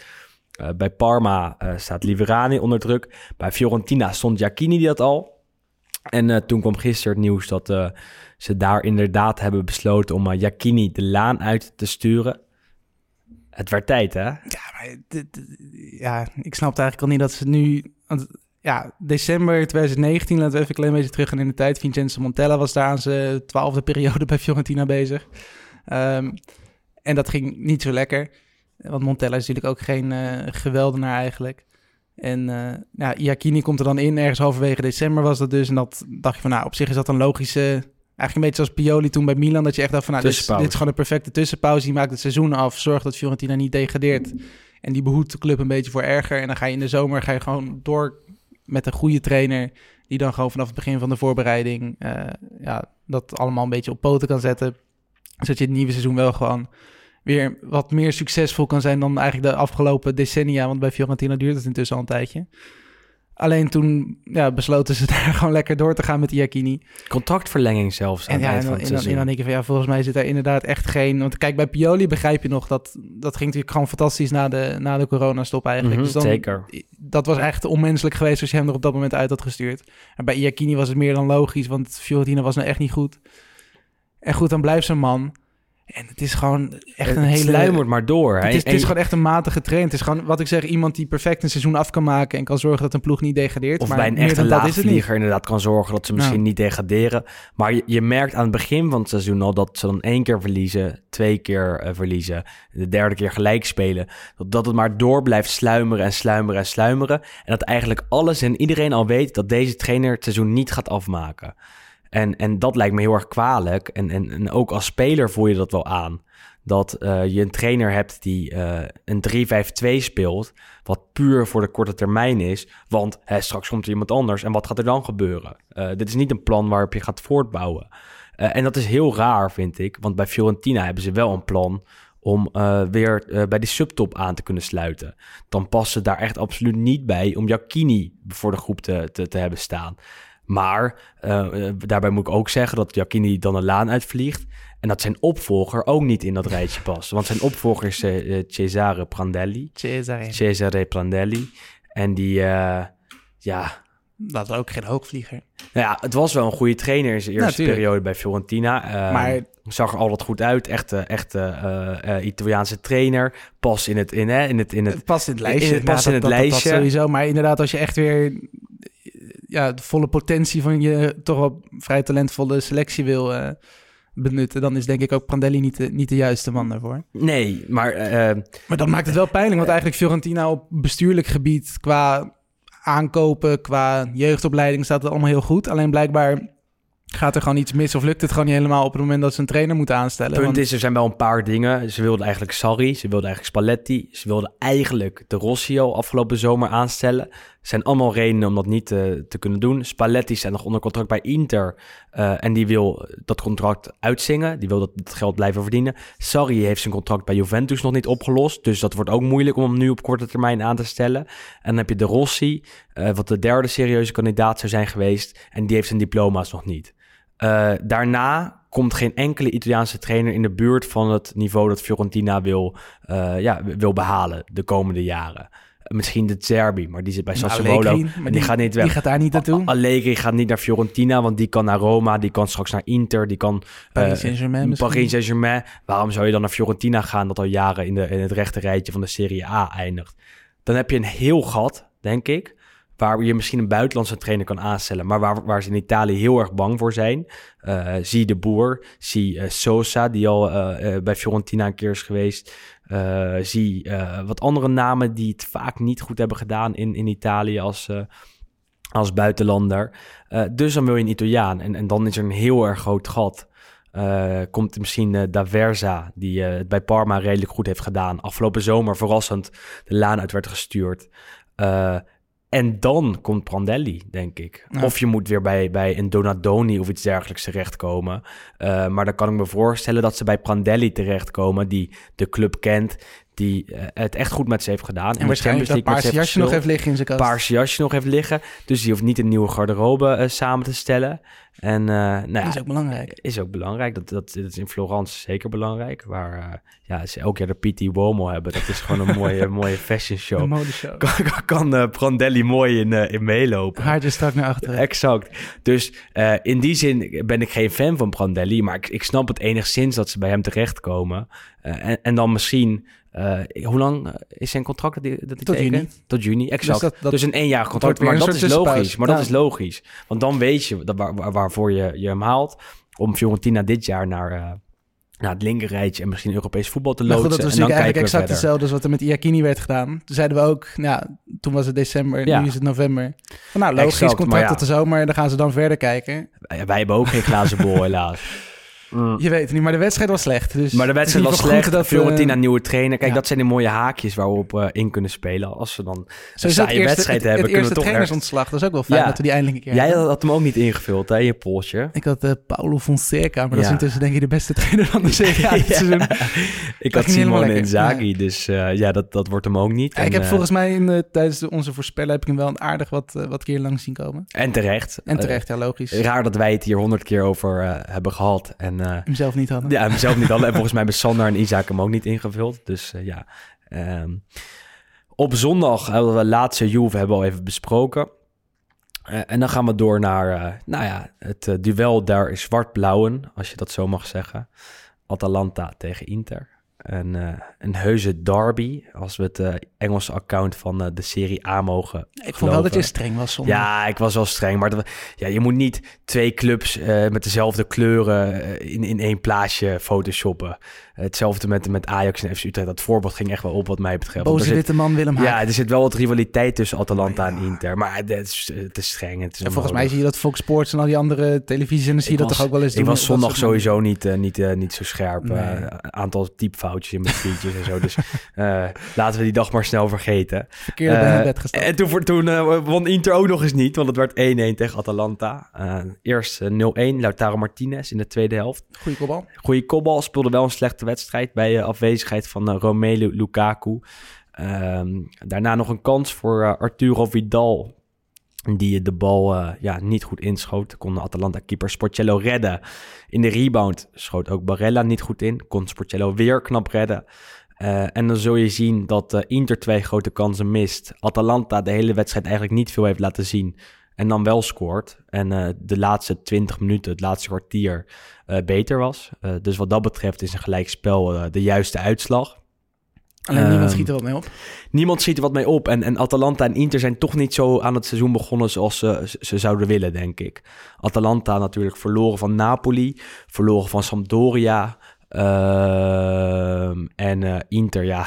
Eh, bij Parma eh, staat Liverani onder druk. Bij Fiorentina stond Giacchini die dat al. En eh, toen kwam gisteren het nieuws dat ze daar inderdaad hebben besloten om Giacchini de laan uit te sturen. Het werd tijd, hè? Ja, maar ja, ik snap het eigenlijk al niet dat ze nu... Ja, december 2019, laten we even een klein beetje terug gaan in de tijd. Vincenzo Montella was daar aan zijn twaalfde periode bij Fiorentina bezig. Ehm, en dat ging niet zo lekker. Want Montella is natuurlijk ook geen eh geweldenaar eigenlijk. En eh ja, Iacchini komt er dan in, ergens halverwege december was dat dus. En dat dacht je van, nou, op zich is dat een logische... Eigenlijk een beetje zoals Pioli toen bij Milan, dat je echt dacht van, nou, dit is, Tussenpauze. dit is gewoon een perfecte tussenpauze. Die maakt het seizoen af, zorgt dat Fiorentina niet degradeert. En die behoedt de club een beetje voor erger. En dan ga je in de zomer ga je gewoon door met een goede trainer... die dan gewoon vanaf het begin van de voorbereiding... eh, ja, dat allemaal een beetje op poten kan zetten. Zodat je het nieuwe seizoen wel gewoon weer wat meer succesvol kan zijn... dan eigenlijk de afgelopen decennia. Want bij Fiorentina duurt het intussen al een tijdje. Alleen toen ja, besloten ze daar gewoon lekker door te gaan met Iacchini. Contractverlenging zelfs aan En, ja, en, van en, dan, en seizoen. dan denk ik van ja, volgens mij zit daar inderdaad echt geen... Want kijk, bij Pioli begrijp je nog dat... Dat ging natuurlijk gewoon fantastisch na de, na de coronastop eigenlijk. Mhm, dus dan, zeker. Dat was echt onmenselijk geweest als je hem er op dat moment uit had gestuurd. En bij Iacchini was het meer dan logisch, want Fiorentina was nou echt niet goed. En goed, dan blijft zo'n man. En het is gewoon echt een het hele... sluimert maar door. Het is, het is gewoon echt een matige train. Het is gewoon, wat ik zeg, iemand die perfect een seizoen af kan maken... en kan zorgen dat een ploeg niet degradeert. Of maar bij een echte laagvlieger inderdaad kan zorgen dat ze misschien Nou. niet degraderen. Maar je, je merkt aan het begin van het seizoen al dat ze dan één keer verliezen, twee keer eh, verliezen, de derde keer gelijk spelen. Dat, dat het maar door blijft sluimeren en sluimeren en sluimeren. En dat eigenlijk alles en iedereen al weet dat deze trainer het seizoen niet gaat afmaken. En, en dat lijkt me heel erg kwalijk. En, en, en ook als speler voel je dat wel aan. Dat eh, je een trainer hebt die eh, een 3-5-2 speelt. Wat puur voor de korte termijn is. Want hè, straks komt er iemand anders. En wat gaat er dan gebeuren? Eh, dit is niet een plan waarop je gaat voortbouwen. En dat is heel raar, vind ik. Want bij Fiorentina hebben ze wel een plan om weer bij de subtop aan te kunnen sluiten. Dan past het daar echt absoluut niet bij om Jacchini voor de groep te, te, te hebben staan. Maar eh, eh, daarbij moet ik ook zeggen dat Jacchini dan een laan uitvliegt. En dat zijn opvolger ook niet in dat rijtje past. Want zijn opvolger is eh, Cesare Prandelli. Cesare. Cesare Prandelli. En die, ja, Dat is ook geen hoogvlieger. nou ja, het was wel een goede trainer in zijn eerste periode bij Fiorentina. Maar- zag er altijd goed uit. Echte, echte Italiaanse trainer. Pas in het, in, hè, in het, in het past in het lijstje. in het- Nou, in dat- het dat- dat lijstje. sowieso. Maar inderdaad, als je echt weer... ja, de volle potentie van je toch wel vrij talentvolle selectie wil eh, benutten, dan is denk ik ook Prandelli niet de, niet de juiste man daarvoor. Nee, maar eh, Maar dat maakt het wel pijnlijk, want eigenlijk Fiorentina op bestuurlijk gebied qua aankopen, qua jeugdopleiding staat het allemaal heel goed. Alleen blijkbaar gaat er gewoon iets mis of lukt het gewoon niet helemaal op het moment dat ze een trainer moeten aanstellen. punt Want- is, er zijn wel een paar dingen. Ze wilden eigenlijk Sarri, ze wilden eigenlijk Spalletti, ze wilden eigenlijk de Rossio afgelopen zomer aanstellen. Zijn allemaal redenen om dat niet te, te kunnen doen. Spalletti staat nog onder contract bij Inter eh, en die wil dat contract uitzingen. Die wil dat geld blijven verdienen. Sarri heeft zijn contract bij Juventus nog niet opgelost, dus dat wordt ook moeilijk om hem nu op korte termijn aan te stellen. En dan heb je de Rossi, eh, wat de derde serieuze kandidaat zou zijn geweest en die heeft zijn diploma's nog niet. Eh, daarna komt geen enkele Italiaanse trainer in de buurt van het niveau dat Fiorentina wil, eh, ja, wil behalen de komende jaren. Misschien de Zerbi, maar die zit bij Sassuolo Allegri, maar die, gaat niet weg. Die gaat daar niet naartoe. Allegri gaat niet naar Fiorentina, want die kan naar Roma, die kan straks naar Inter, die kan Paris eh, Saint-Germain misschien. Paris Saint-Germain. Waarom zou je dan naar Fiorentina gaan dat al jaren in, de, in het rechte rijtje van de Serie A eindigt? Dan heb je een heel gat, denk ik, waar je misschien een buitenlandse trainer kan aanstellen, maar waar, waar ze in Italië heel erg bang voor zijn. Eh, zie de Boer, zie eh, Sosa, die al eh, bij Fiorentina een keer is geweest. Eh, zie eh, wat andere namen die het vaak niet goed hebben gedaan in, in Italië als, eh, als buitenlander. Dus dan wil je een Italiaan. En, en dan is er een heel erg groot gat. Komt misschien eh, Daversa, die het bij Parma redelijk goed heeft gedaan. Afgelopen zomer verrassend de laan uit werd gestuurd. En dan komt Prandelli, denk ik. Ja. Of je moet weer bij, bij een Donadoni of iets dergelijks terechtkomen. Eh, maar dan kan ik me voorstellen dat ze bij Prandelli terechtkomen, die de club kent, die eh, het echt goed met ze heeft gedaan. En waarschijnlijk dat ze jasje nog heeft liggen in zijn kast. paarse jasje nog heeft liggen. Dus die hoeft niet een nieuwe garderobe eh, samen te stellen. En eh nou Dat is ook belangrijk. is ook belangrijk. Dat, dat, dat is in Florence zeker belangrijk. Waar ja, ze elk jaar de PT Uomo hebben. Dat is gewoon een mooie, mooie fashion show. modeshow. Kan, kan, Prandelli mooi in, in meelopen. Haartje strak naar achteren. Exact. Dus in die zin ben ik geen fan van Prandelli. Maar ik, ik snap het enigszins dat ze bij hem terechtkomen. En, en dan misschien... eh, hoe lang eh, is zijn contract dat hij, dat Tot juni. Tot juni, exact. Dus Dus, dat- dat een eenjarig contract. Maar dat is logisch. Maar dat is logisch. Want dan weet je dat waar, waar- waarvoor je, je hem haalt. Om Fiorentina dit jaar naar, eh, naar het linkerrijtje en misschien Europees voetbal te Nou loodsen. goed, dat was en dan kijken eigenlijk we exact hetzelfde als wat er met Iacchini werd gedaan. Toen zeiden we ook, nou, toen was het december, Ja. nu is het november. Van, nou, logisch, Exact, contract ja. tot de zomer, dan gaan ze dan verder kijken. Wij, wij hebben ook geen glazen bol, helaas. Je weet het niet, maar de wedstrijd was slecht. Dus Maar de wedstrijd was slecht. Dat dat, eh, Fiorentina nieuwe trainer. Kijk, ja. dat zijn de mooie haakjes waar we op in kunnen spelen. Als ze dan een saaie eerste, wedstrijd het, hebben, het kunnen we toch trainersontslag, dat is ook wel fijn Ja. dat we die eindelijk een keer Jij hebben. had hem ook niet ingevuld, hè, je polsje. Ik had eh, Paulo Fonseca, maar dat is intussen denk ik de beste trainer van de Serie seizoen. Ik Dat had lekker. Inzaghi, dus eh, ja, dat, dat wordt hem ook niet. Ik heb volgens mij in, de- tijdens de- onze voorspellen heb ik hem wel een aardig wat, wat keer langs zien komen. En terecht. En terecht, ja, logisch. Raar dat wij het hier honderd keer over hebben gehad. En zelf niet hadden. ja, hem zelf niet hadden. En volgens mij hebben Sander en Isaac hem ook niet ingevuld. Dus eh, ja. Ehm, op zondag hebben we laatste Juve hebben we al even besproken. Eh, en dan gaan we door naar nou ja, het duel daar is zwart-blauwen, als je dat zo mag zeggen. Atalanta tegen Inter. Een, eh, een heuse derby, als we het eh, Engelse account van eh, de Serie A mogen ik vond wel dat je streng was. Ja, ik was wel streng. Maar dat- ja, je moet niet twee clubs met dezelfde kleuren in, in één plaatje photoshoppen. Hetzelfde met, met Ajax en FC Utrecht. Dat voorbeeld ging echt wel op wat mij betreft. Boze witte man Willem Haak. ja, er zit wel wat rivaliteit tussen Atalanta en Inter. Maar het is, het is streng. Het is En volgens mij zie je dat Fox Sports en al die andere televisiezenders zie je dat was- toch ook wel eens Ik doen, was zondag sowieso niet, eh, niet, eh, niet zo scherp. Nee. Eh, Een aantal typfoutjes in mijn tweetjes en zo. Dus laten we die dag maar snel vergeten. Verkeerde bed gestapt. En toen, toen won Inter ook nog eens niet, want het werd 1-1 tegen Atalanta. Eerst eh, 0-1, Lautaro Martinez in de tweede helft. Goeie kopbal. Goeie kopbal, speelde wel een slechte wedstrijd bij eh, afwezigheid van eh, Romelu Lukaku. Ehm, daarna nog een kans voor eh, Arturo Vidal, die de bal ja, niet goed inschoot. Kon de Atalanta-keeper Sporcello redden. In de rebound schoot ook Barella niet goed in. Kon Sporcello weer knap redden. En dan zul je zien dat Inter twee grote kansen mist. Atalanta de hele wedstrijd eigenlijk niet veel heeft laten zien. En dan wel scoort. En eh, de laatste 20 minuten, het laatste kwartier, eh, beter was. Eh, dus wat dat betreft is een gelijkspel de juiste uitslag. Alleen niemand Ehm, schiet er wat mee op. Niemand schiet er wat mee op. En, en Atalanta en Inter zijn toch niet zo aan het seizoen begonnen zoals ze, ze- ze zouden willen, denk ik. Atalanta natuurlijk verloren van Napoli, verloren van Sampdoria. Ehm, en eh, Inter, ja.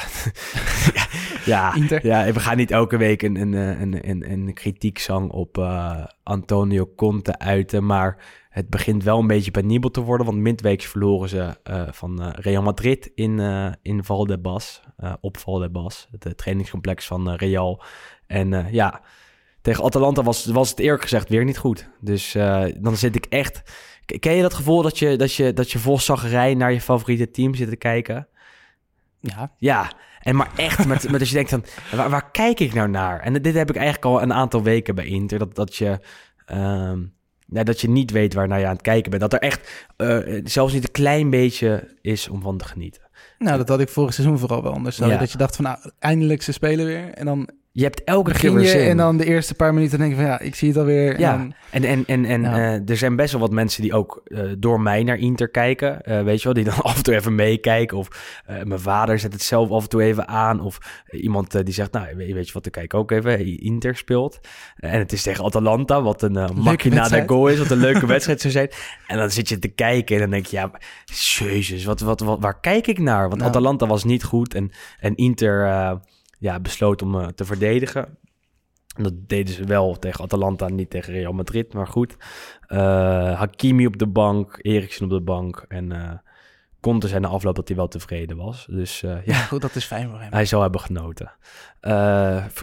ja, Inter. ja, we gaan niet elke week een, een, eh, een, een, een kritiekzang op eh, Antonio Conte uiten. Maar het begint wel een beetje penibel te worden. Want midweeks verloren ze van Real Madrid in, eh in Valdebas. op Valdebas, het trainingscomplex van Real. En ja, tegen Atalanta was, was het eerlijk gezegd weer niet goed. Dus dan zit ik echt... Ken je dat gevoel dat je, dat je, dat je vol zaggerij naar je favoriete team zit te kijken? Ja, Ja, en maar echt, met, met als je denkt van, waar, waar kijk ik nou naar? En dit heb ik eigenlijk al een aantal weken bij Inter, dat, dat je... ehm, dat je niet weet waar naar je aan het kijken bent. Dat er echt eh, zelfs niet een klein beetje is om van te genieten. nou dat had ik vorig seizoen vooral wel anders. Ja. Dat je dacht van nou, eindelijk ze spelen weer. En dan Je hebt elke keer je en dan de eerste paar minuten denk je van ja, ik zie het alweer. En Ja, en, en, en, en Ja. eh, er zijn best wel wat mensen die ook eh, door mij naar Inter kijken. eh, weet je wel, die dan af en toe even meekijken. Of mijn vader zet het zelf af en toe even aan. Of iemand die zegt, nou, weet, weet je wat, ik kijk ook even. Inter speelt. En het is tegen Atalanta, wat een uh, machina wedstrijd. goal is. Wat een leuke wedstrijd zou zijn. En dan zit je te kijken en dan denk je, ja, jezus, wat, wat, wat, waar kijk ik naar? Want Nou. Atalanta was niet goed. En, en Inter ja, besloot om eh, te verdedigen. En dat deden ze wel tegen Atalanta, niet tegen Real Madrid, maar goed. Eh, Hakimi op de bank, Eriksen op de bank. En eh Conte zei na afloop dat hij wel tevreden was. Dus ja, goed, dat is fijn voor hem. hij zal hebben genoten.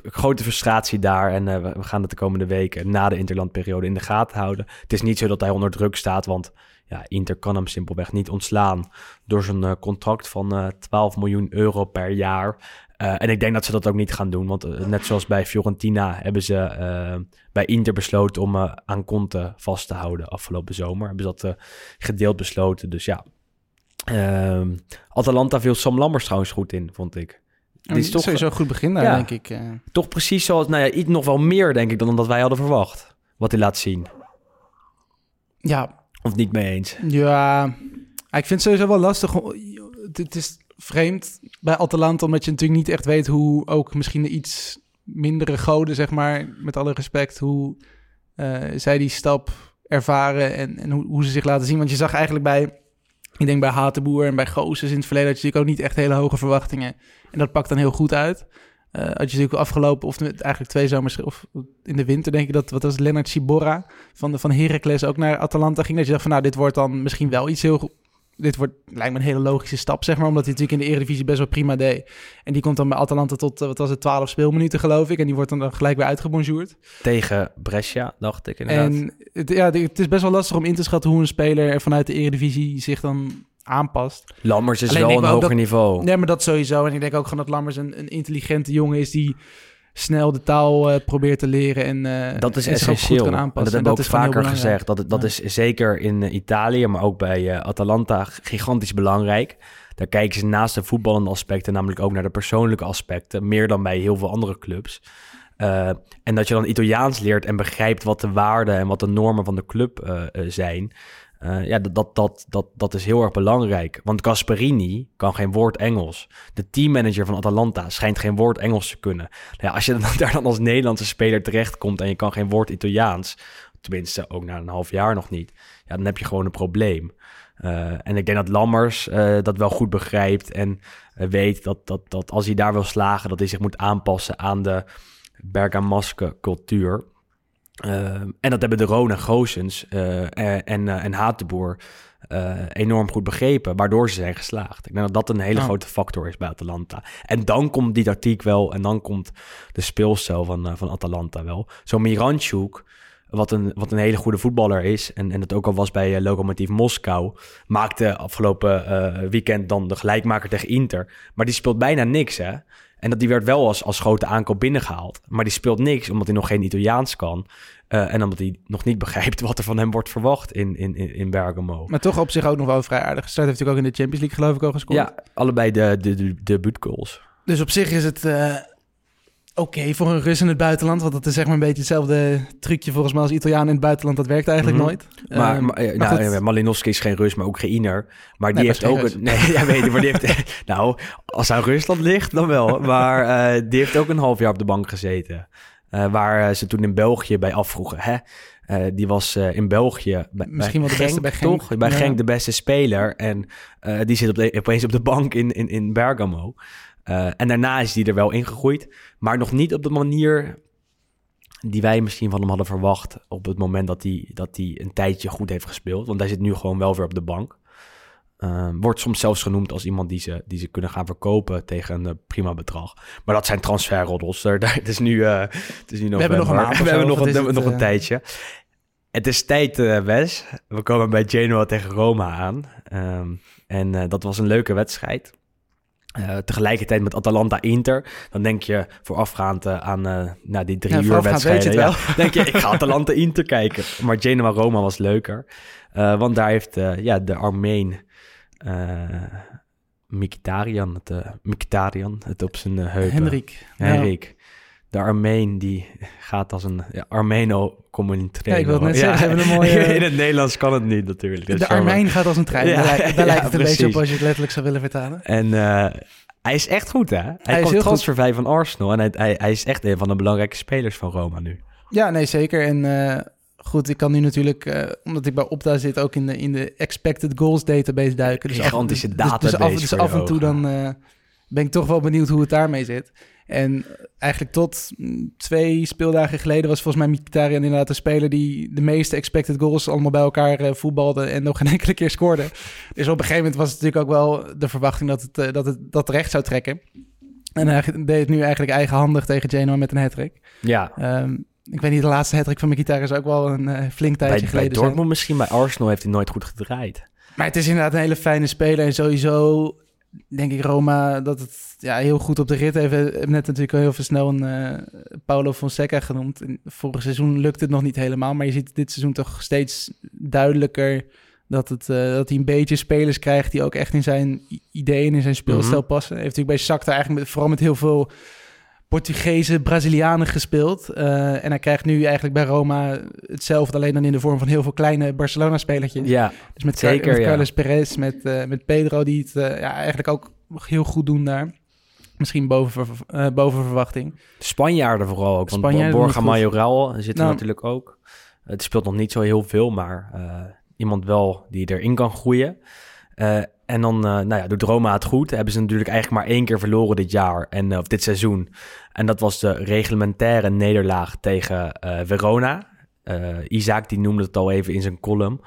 Grote frustratie daar. En we, gaan het de komende weken na de interlandperiode in de gaten houden. Het is niet zo dat hij onder druk staat, want ja, Inter kan hem simpelweg niet ontslaan door zijn contract van eh 12 miljoen euro per jaar. Eh, en ik denk dat ze dat ook niet gaan doen, want eh, net zoals bij Fiorentina hebben ze eh, bij Inter besloten om aan Conte vast te houden afgelopen zomer. Hebben ze dat gedeeld besloten, dus ja. Ehm, Atalanta viel Sam Lammers trouwens goed in, vond ik. Die is toch, sowieso een goed begin daar, Ja. denk ik. toch precies zoals, nou ja, iets nog wel meer denk ik dan dat wij hadden verwacht. Wat hij laat zien. ja, Of niet mee eens. Ja, ik vind het sowieso wel lastig. het is vreemd bij Atalanta, omdat je natuurlijk niet echt weet hoe ook misschien de iets mindere goden, zeg maar, met alle respect, hoe eh, zij die stap ervaren en, en hoe, hoe ze zich laten zien. Want je zag eigenlijk bij, ik denk bij Hatenboer en bij Gozes in het verleden, dat je natuurlijk ook niet echt hele hoge verwachtingen. En dat pakt dan heel goed uit. Eh had je natuurlijk afgelopen, of eigenlijk twee zomers, of in de winter denk ik dat, wat was Lennart Ciborra van, de, van Heracles ook naar Atalanta ging. Dat je dacht van nou, dit wordt dan misschien wel iets heel... Dit wordt, lijkt me een hele logische stap, zeg maar. Omdat hij natuurlijk in de Eredivisie best wel prima deed. En die komt dan bij Atalanta tot, eh, wat was het, 12 speelminuten geloof ik. En die wordt dan, gelijk weer uitgebonjourd. Tegen Brescia, dacht ik inderdaad. En het, ja, het is best wel lastig om in te schatten hoe een speler er vanuit de Eredivisie zich dan aanpast. Lammers is Alleen wel een hoger dat- niveau. Nee, maar dat sowieso. En ik denk ook gewoon dat Lammers een, een intelligente jongen is die snel de taal eh, probeert te leren en eh, Dat is essentieel. goed kan En aanpassen. dat hebben we ook is vaker gezegd. Dat, dat Ja. is zeker in eh, Italië, maar ook bij Atalanta gigantisch belangrijk. Daar kijken ze naast de voetballende aspecten namelijk ook naar de persoonlijke aspecten. Meer dan bij heel veel andere clubs. En dat je dan Italiaans leert en begrijpt wat de waarden en wat de normen van de club zijn. Eh, ja, dat, dat, dat, dat, is heel erg belangrijk. Want Gasperini kan geen woord Engels. De teammanager van Atalanta schijnt geen woord Engels te kunnen. Nou als je daar dan als Nederlandse speler terechtkomt en je kan geen woord Italiaans, tenminste ook na een half jaar nog niet, ja, dan heb je gewoon een probleem. Eh, en ik denk dat Lammers eh, dat wel goed begrijpt en weet dat, dat, dat als hij daar wil slagen, dat hij zich moet aanpassen aan de Bergamaske cultuur. Eh, en dat hebben de Roon en Goossens eh, en, en, eh, en Hatenboer eh, enorm goed begrepen, waardoor ze zijn geslaagd. Ik denk dat dat een hele Oh. grote factor is bij Atalanta. En dan komt die tactiek wel en dan komt de speelstijl van, van Atalanta wel. Zo Miranchuk, wat een, wat een hele goede voetballer is en, en dat ook al was bij uh, Lokomotiv Moskou, maakte afgelopen weekend dan de gelijkmaker tegen Inter. Maar die speelt bijna niks, hè. En dat die werd wel als, als grote aankoop binnengehaald. Maar die speelt niks, omdat hij nog geen Italiaans kan. Uh, en omdat hij nog niet begrijpt wat er van hem wordt verwacht in, in, in Bergamo. Maar toch op zich ook nog wel vrij aardig. Start heeft natuurlijk ook in de Champions League geloof ik al gescoord. Ja, allebei de, de, de, de goals. Dus op zich is het... Uh, oké voor een Rus in het buitenland. Want dat is zeg maar een beetje hetzelfde trucje volgens mij als Italiaan in het buitenland. Dat werkt eigenlijk Mhm. nooit. Maar, Ehm, maar, maar nou, Malinowski is geen Rus, maar ook geen Iner. Maar die Nee, heeft ook een... Nee, ja, weet je, maar die heeft... nou, als hij Rusland ligt, dan wel. Maar eh, die heeft ook een half jaar op de bank gezeten. Eh, waar eh, ze toen in België bij afvroegen. Hè? Die was in België bij, Misschien wel de Genk, beste bij Genk. toch? Bij Ja. Genk de beste speler. En die zit op de, opeens op de bank in, in, in Bergamo. Eh, en daarna is die er wel ingegroeid. Maar nog niet op de manier die wij misschien van hem hadden verwacht. Op het moment dat hij, dat hij een tijdje goed heeft gespeeld. Want hij zit nu gewoon wel weer op de bank. Eh, wordt soms zelfs genoemd als iemand die ze, die ze kunnen gaan verkopen tegen een eh, prima bedrag. Maar dat zijn transferroddels. Er- daar- Het is nu, eh het is nu We hebben nog een maand We hebben nog een, het, nog een tijdje. Het is tijd, Wes. We komen bij Genoa tegen Roma aan. Ehm, en dat was een leuke wedstrijd. Eh, tegelijkertijd met Atalanta-Inter. Dan denk je voorafgaand eh, aan eh nou, die drie Ja, uur wedstrijden. ja, denk je, ik ga Atalanta-Inter kijken. Maar Genoa-Roma was leuker. Want daar heeft ja, de Armeen... Mkhitaryan het, het op zijn uh, heupen. Henrik. Ja. De Armeen die gaat als een ja, Armeno communiceren. Ja, ik wilde net zeggen, ze hebben een mooie- In het Nederlands kan het niet natuurlijk. De Armijn gaat als een trein. Ja, daar lijkt, daar lijkt het een beetje op als je het letterlijk zou willen vertalen. En eh, hij is echt goed, hè? Hij, Hij heel transfervrij van Arsenal. En hij, hij, hij is echt een van de belangrijke spelers van Roma nu. Ja, nee, zeker. En eh, goed, ik kan nu natuurlijk, eh, omdat ik bij Opta zit, ook in de, in de expected goals database duiken. Dus af- Gigantische dus- dus database af, dus voor af je en toe dan ben ik toch wel benieuwd hoe het daarmee zit. En eigenlijk tot mm, twee speeldagen geleden was volgens mij Mkhitaryan inderdaad de speler die de meeste expected goals allemaal bij elkaar eh, voetbalde en nog geen enkele keer scoorde. Dus op een gegeven moment was het natuurlijk ook wel de verwachting dat het, eh, dat het dat terecht zou trekken. En hij deed het nu eigenlijk eigenhandig tegen Genoa met een hat-trick. Ja, Ehm, ik weet niet, de laatste hat van Mkhitaryan is ook wel een eh, flink tijdje bij, bij geleden. Dortmund zijn. misschien, bij Arsenal heeft hij nooit goed gedraaid. Maar het is inderdaad een hele fijne speler. En sowieso denk ik Roma dat het ja, heel goed op de rit heeft. Net natuurlijk al heel veel snel een eh, Paulo Fonseca genoemd. En vorig seizoen lukte het nog niet helemaal. Maar je ziet dit seizoen toch steeds duidelijker dat, het, eh, dat hij een beetje spelers krijgt die ook echt in zijn ideeën, in zijn speelstijl Mhm. passen. Hij heeft natuurlijk bij Shakhtar eigenlijk met, vooral met heel veel Portugezen, Brazilianen gespeeld. Eh, en hij krijgt nu eigenlijk bij Roma hetzelfde, alleen dan in de vorm van heel veel kleine Barcelona-spelertjes. Ja, Dus met, Zeker, met ja. Carlos Perez, met, eh, met Pedro, die het eh, ja, eigenlijk ook heel goed doen daar. Misschien boven, boven verwachting. Spanjaarden vooral ook. Want Borja. Majoral zit er Nou. natuurlijk ook. Het speelt nog niet zo heel veel, maar iemand wel die erin kan groeien. En dan nou ja, doet Roma het goed. Hebben ze natuurlijk eigenlijk maar één keer verloren dit jaar, en, eh, of dit seizoen. En dat was de reglementaire nederlaag tegen eh, Verona. Eh, Isaac die noemde het al even in zijn column.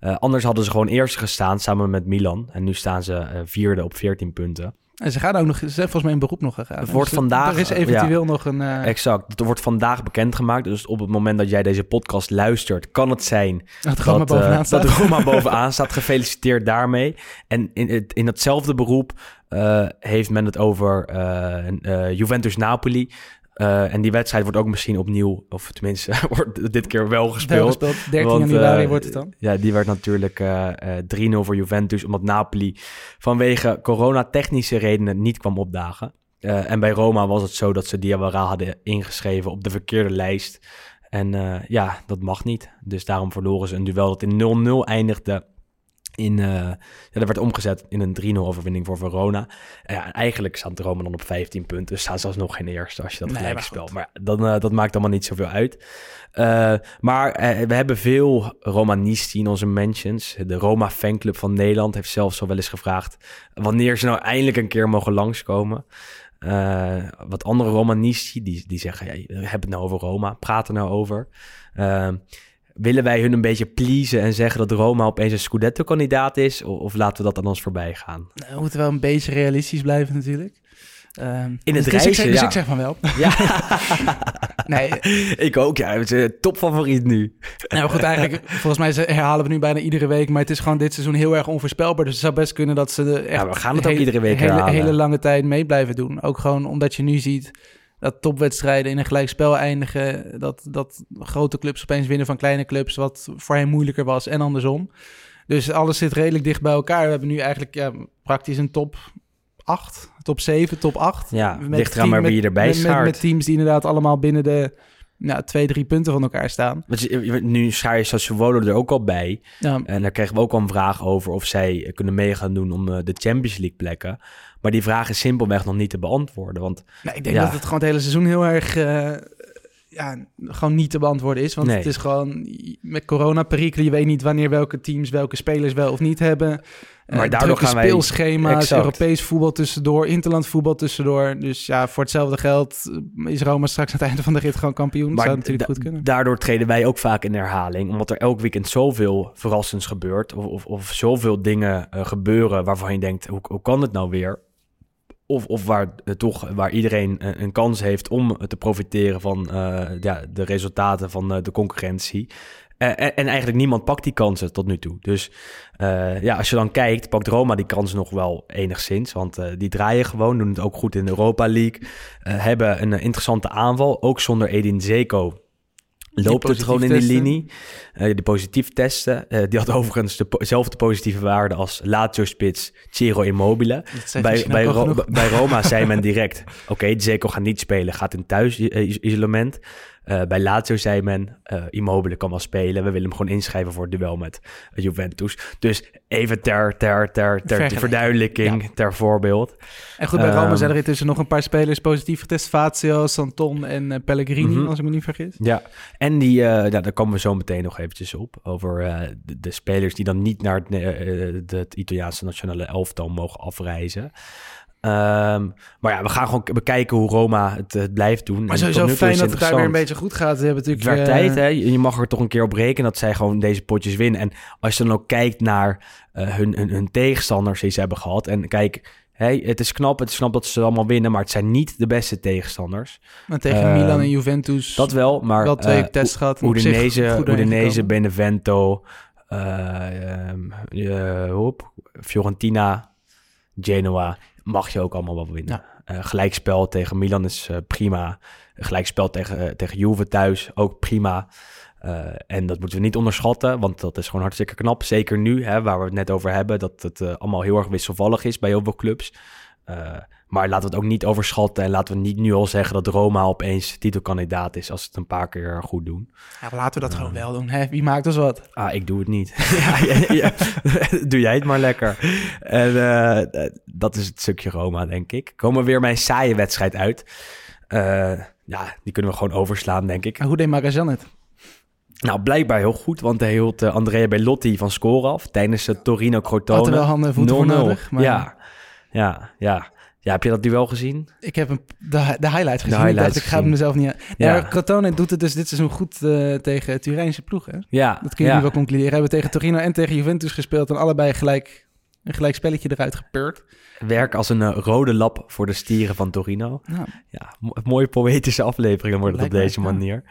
Eh, anders hadden ze gewoon eerst gestaan samen met Milan. En nu staan ze vierde op 14 punten. En ze gaan ook nog, ze zijn volgens mij in beroep nog gegaan. Het wordt Dus vandaag, Er is eventueel nog een... eh Exact. Dat wordt vandaag bekendgemaakt. Dus op het moment dat jij deze podcast luistert, kan het zijn dat Roma dat, eh, bovenaan staat. dat Roma bovenaan staat. Gefeliciteerd daarmee. En in, het, in hetzelfde beroep eh, heeft men het over eh, eh, Eh, en die wedstrijd wordt ook misschien opnieuw, of tenminste, wordt dit keer wel Wel gespeeld. gespeeld. 13 Want, januari eh, wordt het dan. Ja, die werd natuurlijk eh, eh, 3-0 voor Juventus, omdat Napoli vanwege corona-technische redenen niet kwam opdagen. En bij Roma was het zo dat ze Diawara hadden ingeschreven op de verkeerde lijst. En ja, dat mag niet. Dus daarom verloren ze een duel dat in 0-0 eindigde. In, eh, ja, dat werd omgezet in een 3-0 overwinning voor Verona. Ja, eigenlijk staat Roma dan op 15 punten. Dus staan ze alsnog geen eerste als je dat Nee, gelijk maar speelt. Maar dan, eh, dat maakt allemaal niet zoveel uit. Eh, maar eh, we hebben veel Romanisti in onze mentions. De Roma fanclub van Nederland heeft zelfs al wel eens gevraagd... wanneer ze nou eindelijk een keer mogen langskomen. Eh, wat andere Romanisti, die, die zeggen... Ja, heb het nou over Roma, praat er nou over. Eh, willen wij hun een beetje pleasen en zeggen dat Roma opeens een Scudetto-kandidaat is? Of, of laten we dat aan ons voorbij gaan? Nou, we moeten wel een beetje realistisch blijven natuurlijk. Ehm, In het dus ik zeg, dus ja. ik zeg van wel. Ja, Nee, ik ook. Ja, het is een topfavoriet nu. nou goed, eigenlijk, volgens mij herhalen we nu bijna iedere week. Maar het is gewoon dit seizoen heel erg onvoorspelbaar. Dus het zou best kunnen dat ze de echt Ja, we gaan het ook iedere week hele, hele lange tijd mee blijven doen. Ook gewoon omdat je nu ziet dat topwedstrijden in een gelijkspel eindigen. Dat, dat grote clubs opeens winnen van kleine clubs, wat voorheen moeilijker was en andersom. Dus alles zit redelijk dicht bij elkaar. We hebben nu eigenlijk ja, praktisch een top 8, top 7, top 8. Ja, ligt eraan maar wie je erbij met, met, met teams die inderdaad allemaal binnen de nou, twee, drie punten van elkaar staan. Nu schaar je Sassuolo er ook al bij. Ja, En daar kregen we ook al een vraag over of zij kunnen mee gaan doen om eh, de Champions League plekken. Maar die vraag is simpelweg nog niet te beantwoorden. Want nou, ik denk Ja. dat het gewoon het hele seizoen heel erg... eh, ja, gewoon niet te beantwoorden is. Want Nee. het is gewoon met corona-perikelen. Je weet niet wanneer welke teams welke spelers wel of niet hebben. Maar daardoor drukke gaan wij- speelschema's, Exact. Europees voetbal tussendoor, interland voetbal tussendoor. Dus ja, voor hetzelfde geld is Roma straks aan het einde van de rit gewoon kampioen. Dat zou natuurlijk goed kunnen. daardoor treden wij ook vaak in herhaling. Omdat er elk weekend zoveel verrassends gebeurt. Of, of, of zoveel dingen eh, gebeuren waarvan je denkt, hoe, hoe kan het nou weer? Of, of waar, eh, toch, waar iedereen een, een kans heeft om te profiteren van eh, ja, de resultaten van eh, de concurrentie. Eh, en, en eigenlijk niemand pakt die kansen tot nu toe. Dus eh, ja, als je dan kijkt, pakt Roma die kansen nog wel enigszins. Want eh, die draaien gewoon, doen het ook goed in de Europa League. eh, hebben een eh, interessante aanval, ook zonder Edin Zeko. Loopt het gewoon in die testen. linie. Eh, die positief testen. eh, die had overigens de po- dezelfde positieve waarde als Lazio-spits Ciro Immobile. Bij, bij, Ro- bij Roma zei men direct... Oké, Zeko gaat niet spelen, gaat in thuis-isolement. Eh, bij Lazio zei men... eh, Immobile kan wel spelen. We willen hem gewoon inschrijven voor het duel met eh, Juventus. Dus even ter, ter, ter, ter verduidelijking, ter voorbeeld. En goed, bij Roma Ehm, zijn er intussen nog een paar spelers positief getest. Fazio, Santon en Pellegrini, Mhm. als ik me niet vergis. Ja, en die, ja, daar komen we zo meteen nog eventjes op. Over de, de spelers die dan niet naar het, het Italiaanse nationale elftal mogen afreizen. Ehm, maar ja, we gaan gewoon bekijken hoe Roma het, het blijft doen. Maar sowieso fijn dat het daar weer een beetje goed gaat. We hebben Het natuurlijk... eh, tijd, hè? Je mag er toch een keer op rekenen dat zij gewoon deze potjes winnen. En als je dan ook kijkt naar eh, hun, hun, hun tegenstanders die ze hebben gehad. En kijk, hey, het is knap, het is knap dat ze allemaal winnen, maar het zijn niet de beste tegenstanders. Maar tegen Ehm, Milan en Juventus Dat wel, maar wel twee eh, tests gehad. Udinese. Benevento, eh, ehm, eh, Fiorentina, Genoa, mag je ook allemaal wel winnen. Eh, gelijkspel tegen Milan is eh, prima. Gelijkspel tegen, eh, tegen Juve thuis, ook prima. En dat moeten we niet onderschatten, want dat is gewoon hartstikke knap. Zeker nu, hè, waar we het net over hebben, dat het allemaal heel erg wisselvallig is bij heel veel clubs. Eh, maar laten we het ook niet overschatten en laten we niet nu al zeggen dat Roma opeens titelkandidaat is als ze het een paar keer goed doen. Ja, laten we dat gewoon wel doen. Hè? Wie maakt ons wat? Ah, ik doe het niet. ja, ja, ja. Doe jij het maar lekker. En eh, dat is het stukje Roma, denk ik. Komen weer mijn saaie wedstrijd uit. Eh, ja, die kunnen we gewoon overslaan, denk ik. En hoe deed Magajan het? Nou, blijkbaar heel goed, want hij hield eh, Andrea Bellotti van score af tijdens het Torino Crotone. Had er wel handen en voeten voor 0-0. nodig, maar- Ja, ja, ja. Ja, heb je dat duel gezien? Ik heb een, de, de highlights gezien. highlights dacht, ik ga het mezelf niet aan. Ja. Ja. Crotone doet het dus dit seizoen goed eh, tegen Turijnse ploegen. Ja, Dat kun je ja. nu wel concluderen. Hebben tegen Torino en tegen Juventus gespeeld en allebei gelijk een gelijk spelletje eruit gepeurd. Werk als een eh, rode lap voor de stieren van Torino. Nou, Ja, mo- mooie poëtische afleveringen worden het op deze mij, ja. manier.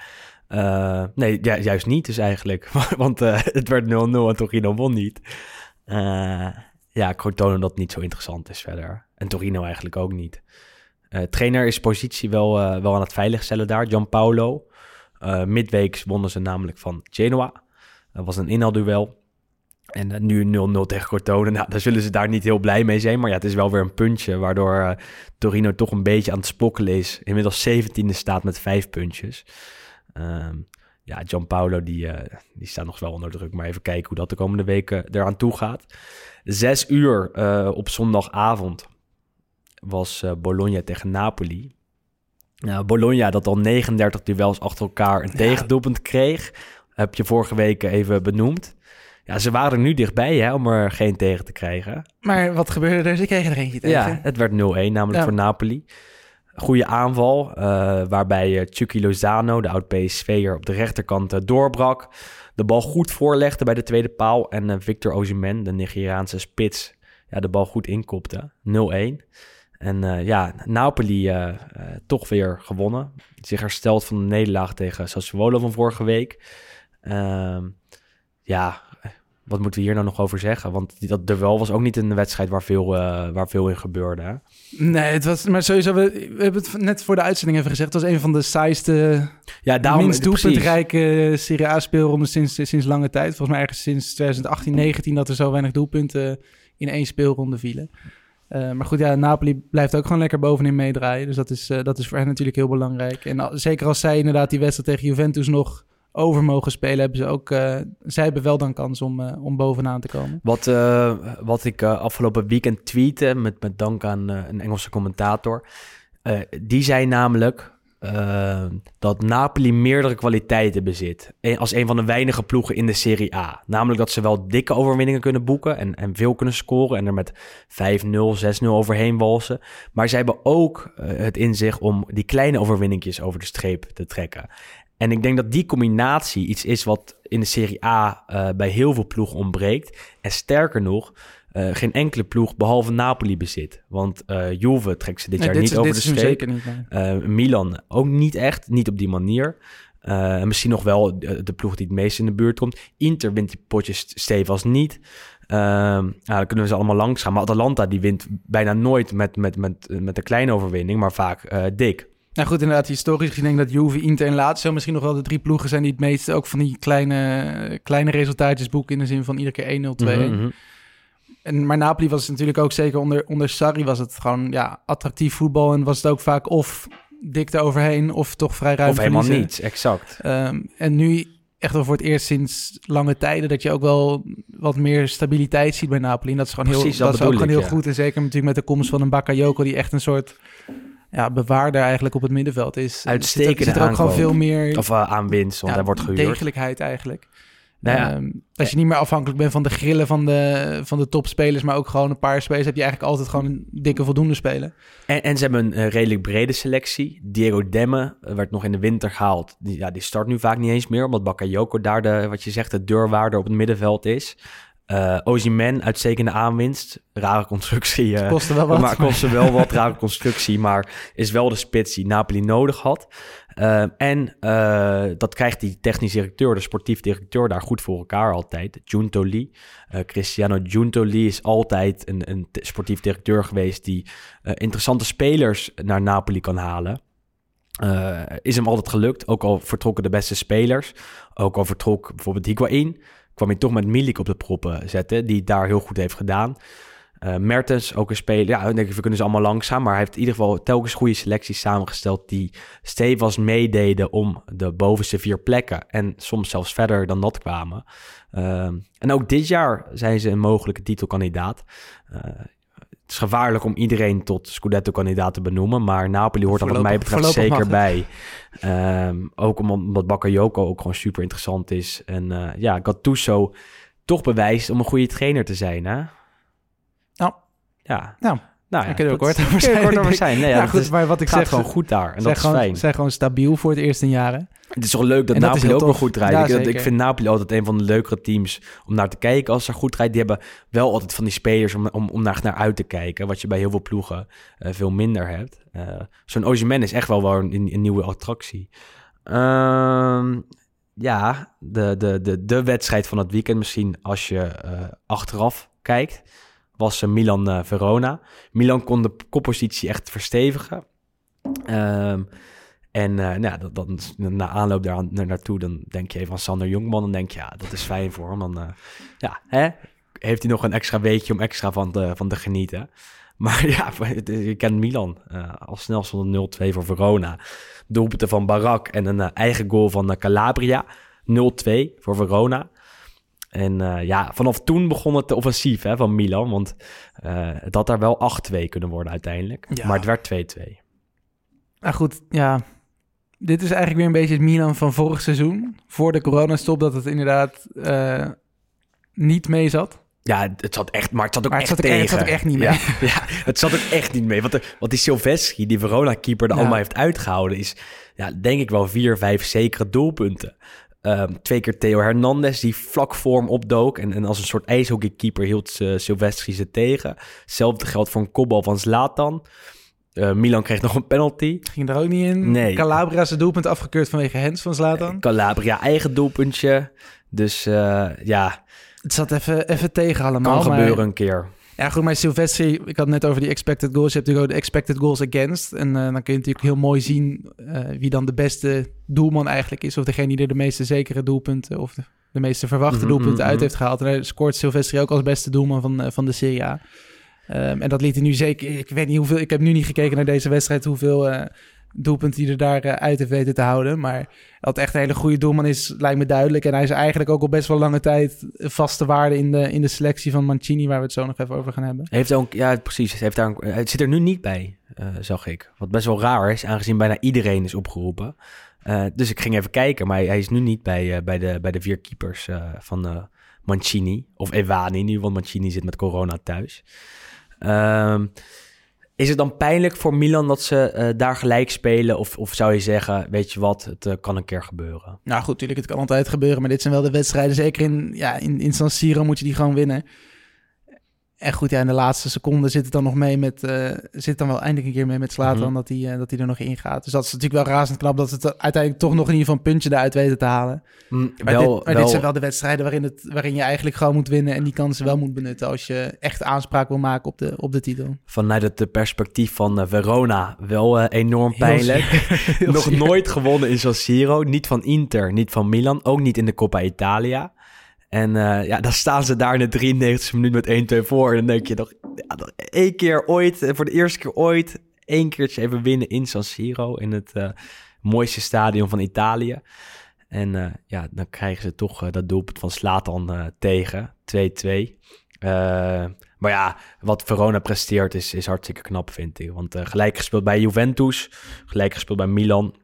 Eh, nee, ju- juist niet dus eigenlijk. Want het werd 0-0 en Torino won niet. Eh, ja, Crotone dat niet zo interessant is verder. En Torino eigenlijk ook niet. Eh, trainer is positie wel, eh, wel aan het veiligstellen daar. Gianpaolo. Eh midweeks wonnen ze namelijk van Genoa. Dat was een inhaalduel. En nu 0-0 tegen Crotone. Nou, daar zullen ze daar niet heel blij mee zijn. Maar ja, het is wel weer een puntje. Waardoor Torino toch een beetje aan het spokkelen is. Inmiddels 17e staat met vijf puntjes. Ehm, ja, Gianpaolo die, die staat nog wel onder druk. Maar even kijken hoe dat de komende weken eraan toe gaat. Zes uur eh, op zondagavond was eh, Bologna tegen Napoli. Nou, Bologna dat al 39 duels achter elkaar een tegendoelpunt kreeg. Heb je vorige week even benoemd. Ja, ze waren er nu dichtbij hè, om er geen tegen te krijgen. maar wat gebeurde er? Ze kregen er eentje tegen. Ja, het werd 0-1 namelijk Ja. voor Napoli. Goede aanval, eh, waarbij Chucky Lozano, de oud-PSV'er, op de rechterkant doorbrak. De bal goed voorlegde bij de tweede paal. En eh, Victor Osimhen, de Nigeriaanse spits, ja, de bal goed inkopte. 0-1. En eh, ja, Napoli eh, toch weer gewonnen. Zich hersteld van de nederlaag tegen Sassuolo van vorige week. Ehm, ja, wat moeten we hier nou nog over zeggen? Want dat duel was ook niet een wedstrijd waar veel, eh, waar veel in gebeurde. hè? Nee, het was, maar sowieso, we, we hebben het net voor de uitzending even gezegd. Het was een van de saaiste, Ja, daarom minst doelpuntrijke Serie A speelronde sinds, sinds lange tijd. Volgens mij ergens sinds 2018, 19 dat er zo weinig doelpunten in één speelronde vielen. Eh, maar goed, ja, Napoli blijft ook gewoon lekker bovenin meedraaien. Dus dat is, eh, dat is voor hen natuurlijk heel belangrijk. En al- zeker als zij inderdaad die wedstrijd tegen Juventus nog over mogen spelen, hebben ze ook, eh, zij hebben wel dan kans om, eh, om bovenaan te komen. Wat, eh, wat ik afgelopen weekend tweette, met, met dank aan een Engelse commentator. die zei namelijk dat Napoli meerdere kwaliteiten bezit. Als een van de weinige ploegen in de Serie A. Namelijk dat ze wel dikke overwinningen kunnen boeken en, en veel kunnen scoren. En er met 5-0, 6-0 overheen walsen. Maar ze hebben ook het in zich om die kleine overwinningjes over de streep te trekken. En ik denk dat die combinatie iets is wat in de Serie A eh, bij heel veel ploegen ontbreekt. En sterker nog, eh, geen enkele ploeg behalve Napoli bezit. Want eh Juve trekt ze dit Nee, jaar niet is- over de streep. zeker niet. nee. Milan ook niet echt, niet op die manier. En misschien nog wel de, de ploeg die het meest in de buurt komt. Inter wint die potjes stevast niet. Ehm nou, dan kunnen we ze allemaal langs gaan. Maar Atalanta die wint bijna nooit met, met, met, met een kleine overwinning, maar vaak dik. Nou goed, inderdaad, historisch gezien denk ik dat Juve, Inter en Lazio misschien nog wel de drie ploegen zijn die het meeste ook van die kleine, kleine resultaatjes boeken in de zin van iedere keer 1-0, 2-1. Mhm, mhm. En, maar Napoli was natuurlijk ook zeker onder, onder Sarri was het gewoon ja, attractief voetbal en was het ook vaak of dik eroverheen of toch vrij ruim Of helemaal verliezen. niets, exact. Ehm, en nu echt wel voor het eerst sinds lange tijden dat je ook wel wat meer stabiliteit ziet bij Napoli. En dat is gewoon heel, dat dat is ook bedoel gewoon ik, heel ja. goed. En zeker natuurlijk met de komst van een Bakayoko die echt een soort ja, bewaarder eigenlijk op het middenveld is. Uitstekende Er zit er ook gewoon veel meer Of eh, aan winst, want ja, hij wordt gehuurd. degelijkheid eigenlijk. Nou ja. Ehm, als je niet meer afhankelijk bent van de grillen van de, van de topspelers, maar ook gewoon een paar spelers, heb je eigenlijk altijd gewoon een dikke voldoende spelen. En, en ze hebben een eh, redelijk brede selectie. Diego Demme eh, werd nog in de winter gehaald. Die, ja, die start nu vaak niet eens meer, omdat Bakayoko daar de, wat je zegt, de deurwaarder op het middenveld is. Eh Ozyman, uitstekende aanwinst. Rare constructie. eh, Kostte wel wat. maar kostte wel wat rare constructie, maar is wel de spits die Napoli nodig had. Eh, en dat krijgt die technisch directeur, de sportief directeur, daar goed voor elkaar altijd. Giuntoli. Cristiano Giuntoli is altijd een, een sportief directeur geweest die interessante spelers naar Napoli kan halen. Is hem altijd gelukt, ook al vertrokken de beste spelers. Ook al vertrok bijvoorbeeld Higuain, kwam hij toch met Milik op de proppen zetten, die daar heel goed heeft gedaan. Eh, Mertens, ook een speler. Ja, denk ik, we kunnen ze allemaal langzaam. Maar hij heeft in ieder geval telkens goede selecties samengesteld... die stevast meededen om de bovenste vier plekken. En soms zelfs verder dan dat kwamen. Ehm, en ook dit jaar zijn ze een mogelijke titelkandidaat. Eh, het is gevaarlijk om iedereen tot Scudetto-kandidaat te benoemen. Maar Napoli hoort er wat mij betreft zeker bij. Ehm, ook omdat, Bakayoko ook gewoon super interessant is. En eh, ja, Gattuso toch bewijst om een goede trainer te zijn, hè? Nou. Ja. Nou, nou kun je ook kort over zijn. kort over zijn. Nee, ja, goed, is- maar wat ik zeg, gewoon goed daar. En dat is gewoon, fijn. zijn gewoon stabiel voor het eerste in jaren. Het is toch leuk dat Napoli ook wel goed. Ja, ik, vind Napoli altijd een van de leukere teams om naar te kijken als ze goed draait. Die hebben wel altijd van die spelers om, om, om naar, naar uit te kijken. Wat je bij heel veel ploegen eh, veel minder hebt. Eh, Zo'n Osimhen is echt wel, wel een, een nieuwe attractie. Ehm, ja, de, de, de, de wedstrijd van het weekend misschien als je eh, achteraf kijkt, was Milan-Verona. Milan kon de koppositie echt verstevigen. Ehm, en eh, nou, dat, dan, na aanloop daar naar, naartoe, dan denk je even aan Sander Jongman. Dan denk je, ja, dat is fijn voor hem. Dan eh, ja, hè, heeft hij nog een extra weekje om extra van te, van te genieten. Maar ja, je kent Milan. eh al snel stond het 0-2 voor Verona. Doelpunten van Barak en een eigen goal van Calabria. 0-2 voor Verona. En ja, vanaf toen begon het offensief hè, van Milan. Want het had daar wel 8-2 kunnen worden uiteindelijk. Ja. Maar het werd 2-2. Nou goed, ja. Dit is eigenlijk weer een beetje het Milan van vorig seizoen. Voor de coronastop, dat het inderdaad eh, niet mee zat. Ja, het zat echt, maar het zat ook Maar het echt zat ook- tegen. het zat ook echt niet mee. Ja, ja, het zat ook echt niet mee. Want, de, wat die Silvestri, die Verona-keeper, er Ja. allemaal heeft uitgehouden... is, ja, denk ik wel vier, vijf zekere doelpunten. Ehm, twee keer Theo Hernandez, die vlak voor hem opdook... en, en als een soort ijshockeykeeper hield uh, Silvestri ze tegen. Hetzelfde geldt voor een kopbal van Zlatan... Uh, Milan kreeg nog een penalty. Ging er ook niet in. Nee. Calabria zijn doelpunt afgekeurd vanwege Hens van Zlatan. Calabria eigen doelpuntje. Dus uh, ja... Het zat even, even tegen allemaal. Kan gebeuren een keer. Ja, goed, maar Silvestri, ik had het net over die expected goals. Je hebt natuurlijk ook de expected goals against. En uh, dan kun je natuurlijk heel mooi zien uh, wie dan de beste doelman eigenlijk is. Of degene die er de meeste zekere doelpunten of de, de meeste verwachte Mhm, doelpunten mm -hmm. uit heeft gehaald. En daar scoort Silvestri ook als beste doelman van, uh, van de Serie A. Ehm, en dat liet hij nu zeker... Ik weet niet hoeveel... Ik heb nu niet gekeken naar deze wedstrijd... hoeveel eh, doelpunten hij er daar eh, uit heeft weten te houden. Maar dat echt een hele goede doelman is, lijkt me duidelijk. En hij is eigenlijk ook al best wel lange tijd... vaste waarde in de, in de selectie van Mancini... waar we het zo nog even over gaan hebben. Heeft ook, ja, precies. Heeft daar het zit er nu niet bij, eh, zag ik. Wat best wel raar is, aangezien bijna iedereen is opgeroepen. Dus ik ging even kijken, maar hij, is nu niet bij, bij, de, bij de vier keepers van Mancini. Of Evani nu, want Mancini zit met corona thuis. Ehm, is het dan pijnlijk voor Milan dat ze eh, daar gelijk spelen? Of, of zou je zeggen, weet je wat, het eh, kan een keer gebeuren? Nou goed, natuurlijk, het kan altijd gebeuren. Maar dit zijn wel de wedstrijden. Zeker in, ja, in, in San Siro moet je die gewoon winnen. En goed, ja, in de laatste seconde zit het dan nog mee met... eh, zit dan wel eindelijk een keer mee met Slatan Mhm. dat hij dat hij er nog in gaat. Dus dat is natuurlijk wel razend knap dat ze het uiteindelijk toch nog in ieder geval een puntje eruit weten te halen. Mm, Maar, wel, dit, maar wel- dit zijn wel de wedstrijden waarin, het, waarin je eigenlijk gewoon moet winnen... en die kansen wel moet benutten als je echt aanspraak wil maken op de, op de titel. vanuit het eh, perspectief van eh, Verona wel eh, enorm pijnlijk. Nog nooit gewonnen in San Siro. Niet van Inter, niet van Milan. Ook niet in de Coppa Italia. En eh, ja, dan staan ze daar in de 93e minuut met 1-2 voor. En dan denk je nog, ja, één keer ooit, eh, voor de eerste keer ooit... één keertje even winnen in San Siro. In het eh, mooiste stadion van Italië. En ja, dan krijgen ze toch dat doelpunt van Slatan tegen. 2-2. Eh, maar ja, wat Verona presteert is, is hartstikke knap, vind ik. Want gelijk gespeeld bij Juventus, gelijk gespeeld bij Milan.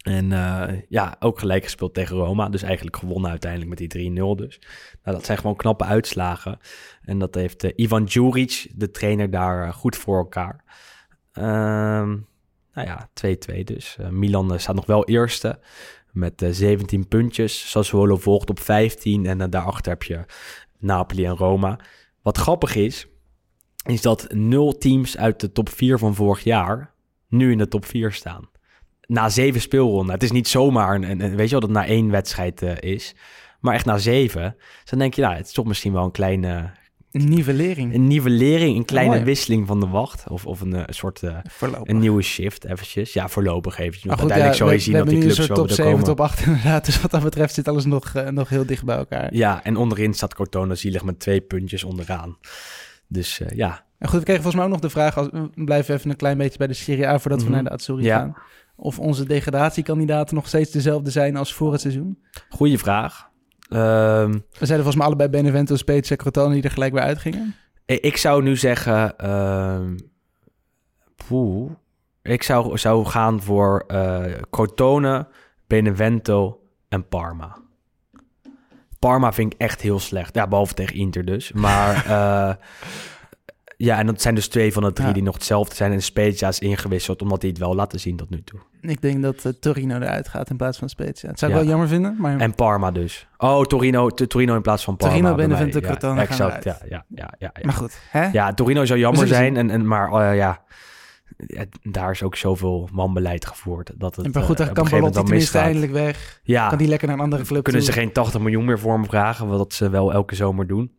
En eh, ja, ook gelijk gespeeld tegen Roma. Dus eigenlijk gewonnen uiteindelijk met die 3-0 dus. Nou, dat zijn gewoon knappe uitslagen. En dat heeft eh, Ivan Djuric, de trainer, daar eh, goed voor elkaar. Ehm, nou ja, 2-2 dus. Milan staat nog wel eerste met eh, 17 puntjes. Sassuolo volgt op 15 en daarachter heb je Napoli en Roma. Wat grappig is, is dat nul teams uit de top 4 van vorig jaar nu in de top 4 staan. Na zeven speelronden. Het is niet zomaar een, weet je wel, dat het na één wedstrijd eh, is. Maar echt na zeven. Dus dan denk je, nou, het is toch misschien wel een kleine Een nivellering. een nivellering, een kleine mooi. wisseling van de wacht. Of, of een, eh, soort eh, een nieuwe shift eventjes. Ja, voorlopig eventjes. Maar Want goed, uiteindelijk ja, zal je zien dat die clubs wel top moeten 7, komen. top 8 inderdaad. Dus wat dat betreft zit alles nog, nog heel dicht bij elkaar. Ja, en onderin staat Cortona zielig met twee puntjes onderaan. Dus ja, En goed, we kregen volgens mij ook nog de vraag... Als, we blijven even een klein beetje bij de Serie A... voordat Mhm. we naar de Azzurri Ja. gaan. Of onze degradatiekandidaten nog steeds dezelfde zijn als voor het seizoen. goede vraag. Ehm, We zeiden volgens mij allebei Benevento, Spezia, Crotone... die er gelijk bij uitgingen. ik zou nu zeggen... ehm poeh, ik zou, zou gaan voor eh Crotone, Benevento en Parma. Parma vind ik echt heel slecht. Ja, behalve tegen Inter dus. Maar eh, ja, en dat zijn dus twee van de drie Ja. die nog hetzelfde zijn. En Spezia is ingewisseld, omdat hij het wel laten zien tot nu toe. Ik denk dat eh, Torino eruit gaat in plaats van Spezia. Dat zou ik Ja. wel jammer vinden, maar... En Parma dus. Oh, Torino, Torino in plaats van Parma. Torino, mij. Benevento, ja, Exact, ja, ja, ja, ja, ja. Maar goed, hè? Ja, Torino zou jammer zijn, en, en, maar eh, ja, ja, daar is ook zoveel wanbeleid gevoerd. Dat het, en maar goed, eh, dan op kan moment tenminste eindelijk weg. Ja, Kan die lekker naar een andere club kunnen ze geen 80 miljoen meer voor hem vragen, wat ze wel elke zomer doen.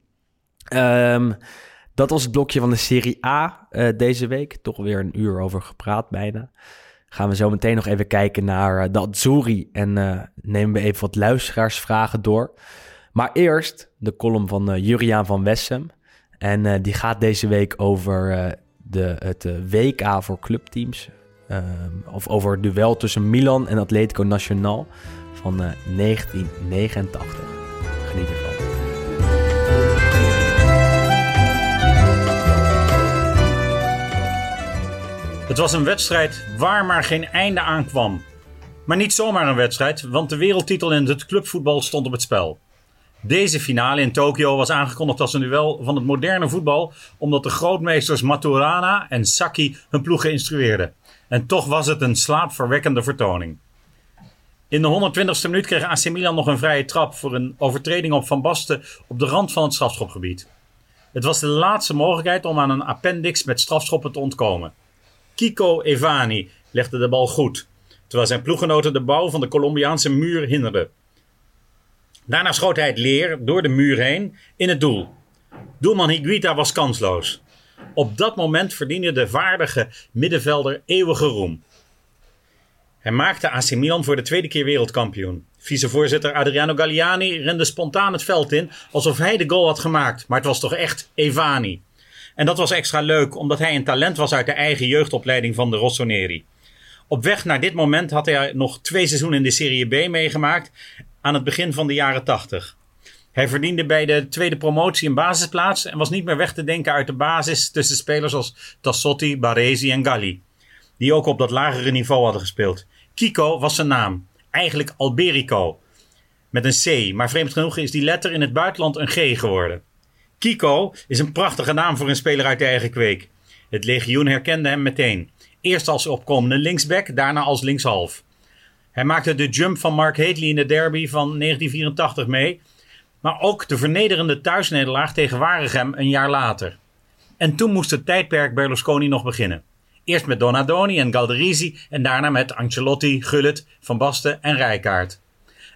Ehm, dat was het blokje van de Serie A eh, deze week. Toch weer een uur over gepraat bijna. Gaan we zo meteen nog even kijken naar eh, de Azzurri en eh, nemen we even wat luisteraarsvragen door. Maar eerst de column van Juriaan van Wessem. En die gaat deze week over de, het WK voor clubteams. Of over het duel tussen Milan en Atletico Nacional van eh, 1989. Geniet ervan. Het was een wedstrijd waar maar geen einde aan kwam. Maar niet zomaar een wedstrijd, want de wereldtitel in het clubvoetbal stond op het spel. Deze finale in Tokio was aangekondigd als een duel van het moderne voetbal, omdat de grootmeesters Maturana en Saki hun ploeg instrueerden. En toch was het een slaapverwekkende vertoning. In de 120ste minuut kreeg AC Milan nog een vrije trap voor een overtreding op Van Basten op de rand van het strafschopgebied. Het was de laatste mogelijkheid om aan een appendix met strafschoppen te ontkomen. Kiko Evani legde de bal goed, terwijl zijn ploeggenoten de bouw van de Colombiaanse muur hinderden. Daarna schoot hij het leer door de muur heen in het doel. Doelman Higuita was kansloos. Op dat moment verdiende de vaardige middenvelder eeuwige roem. Hij maakte AC Milan voor de tweede keer wereldkampioen. Vicevoorzitter Adriano Galliani rende spontaan het veld in alsof hij de goal had gemaakt, maar het was toch echt Evani. En dat was extra leuk, omdat hij een talent was uit de eigen jeugdopleiding van de Rossoneri. Op weg naar dit moment had hij nog twee seizoenen in de Serie B meegemaakt aan het begin van de jaren 80. Hij verdiende bij de tweede promotie een basisplaats en was niet meer weg te denken uit de basis tussen spelers als Tassotti, Baresi en Galli, die ook op dat lagere niveau hadden gespeeld. Kiko was zijn naam, eigenlijk Alberico, met een C, maar vreemd genoeg is die letter in het buitenland een G geworden. Kiko is een prachtige naam voor een speler uit de eigen kweek. Het legioen herkende hem meteen. Eerst als opkomende linksback, daarna als linkshalf. Hij maakte de jump van Mark Hadley in de derby van 1984 mee, maar ook de vernederende thuisnederlaag tegen Waregem een jaar later. En toen moest het tijdperk Berlusconi nog beginnen. Eerst met Donadoni en Galderisi en daarna met Ancelotti, Gullit, Van Basten en Rijkaard.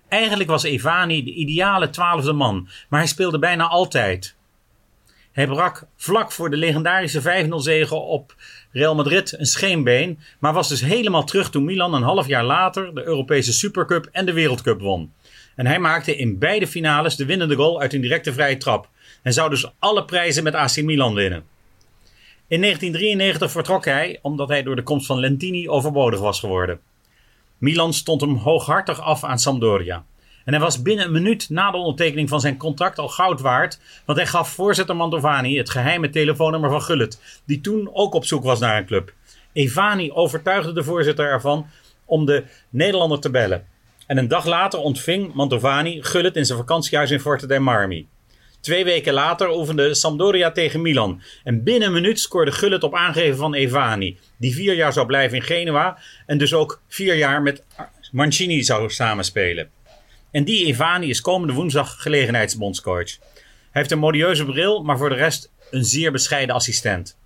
Eigenlijk was Evani de ideale twaalfde man, maar hij speelde bijna altijd. Hij brak vlak voor de legendarische 5-0 zege op Real Madrid een scheenbeen, maar was dus helemaal terug toen Milan een half jaar later de Europese Supercup en de Wereldcup won. En hij maakte in beide finales de winnende goal uit een directe vrije trap en zou dus alle prijzen met AC Milan winnen. In 1993 vertrok hij omdat hij door de komst van Lentini overbodig was geworden. Milan stond hem hooghartig af aan Sampdoria. En hij was binnen een minuut na de ondertekening van zijn contract al goud waard, want hij gaf voorzitter Mantovani het geheime telefoonnummer van Gullit, die toen ook op zoek was naar een club. Evani overtuigde de voorzitter ervan om de Nederlander te bellen. En een dag later ontving Mantovani Gullit in zijn vakantiehuis in Forte dei Marmi. Twee weken later oefende Sampdoria tegen Milan. En binnen een minuut scoorde Gullit op aangeven van Evani. Die vier jaar zou blijven in Genua. En dus ook vier jaar met Mancini zou samenspelen. En die Evani is komende woensdag gelegenheidsbondscoach. Hij heeft een modieuze bril, maar voor de rest een zeer bescheiden assistent.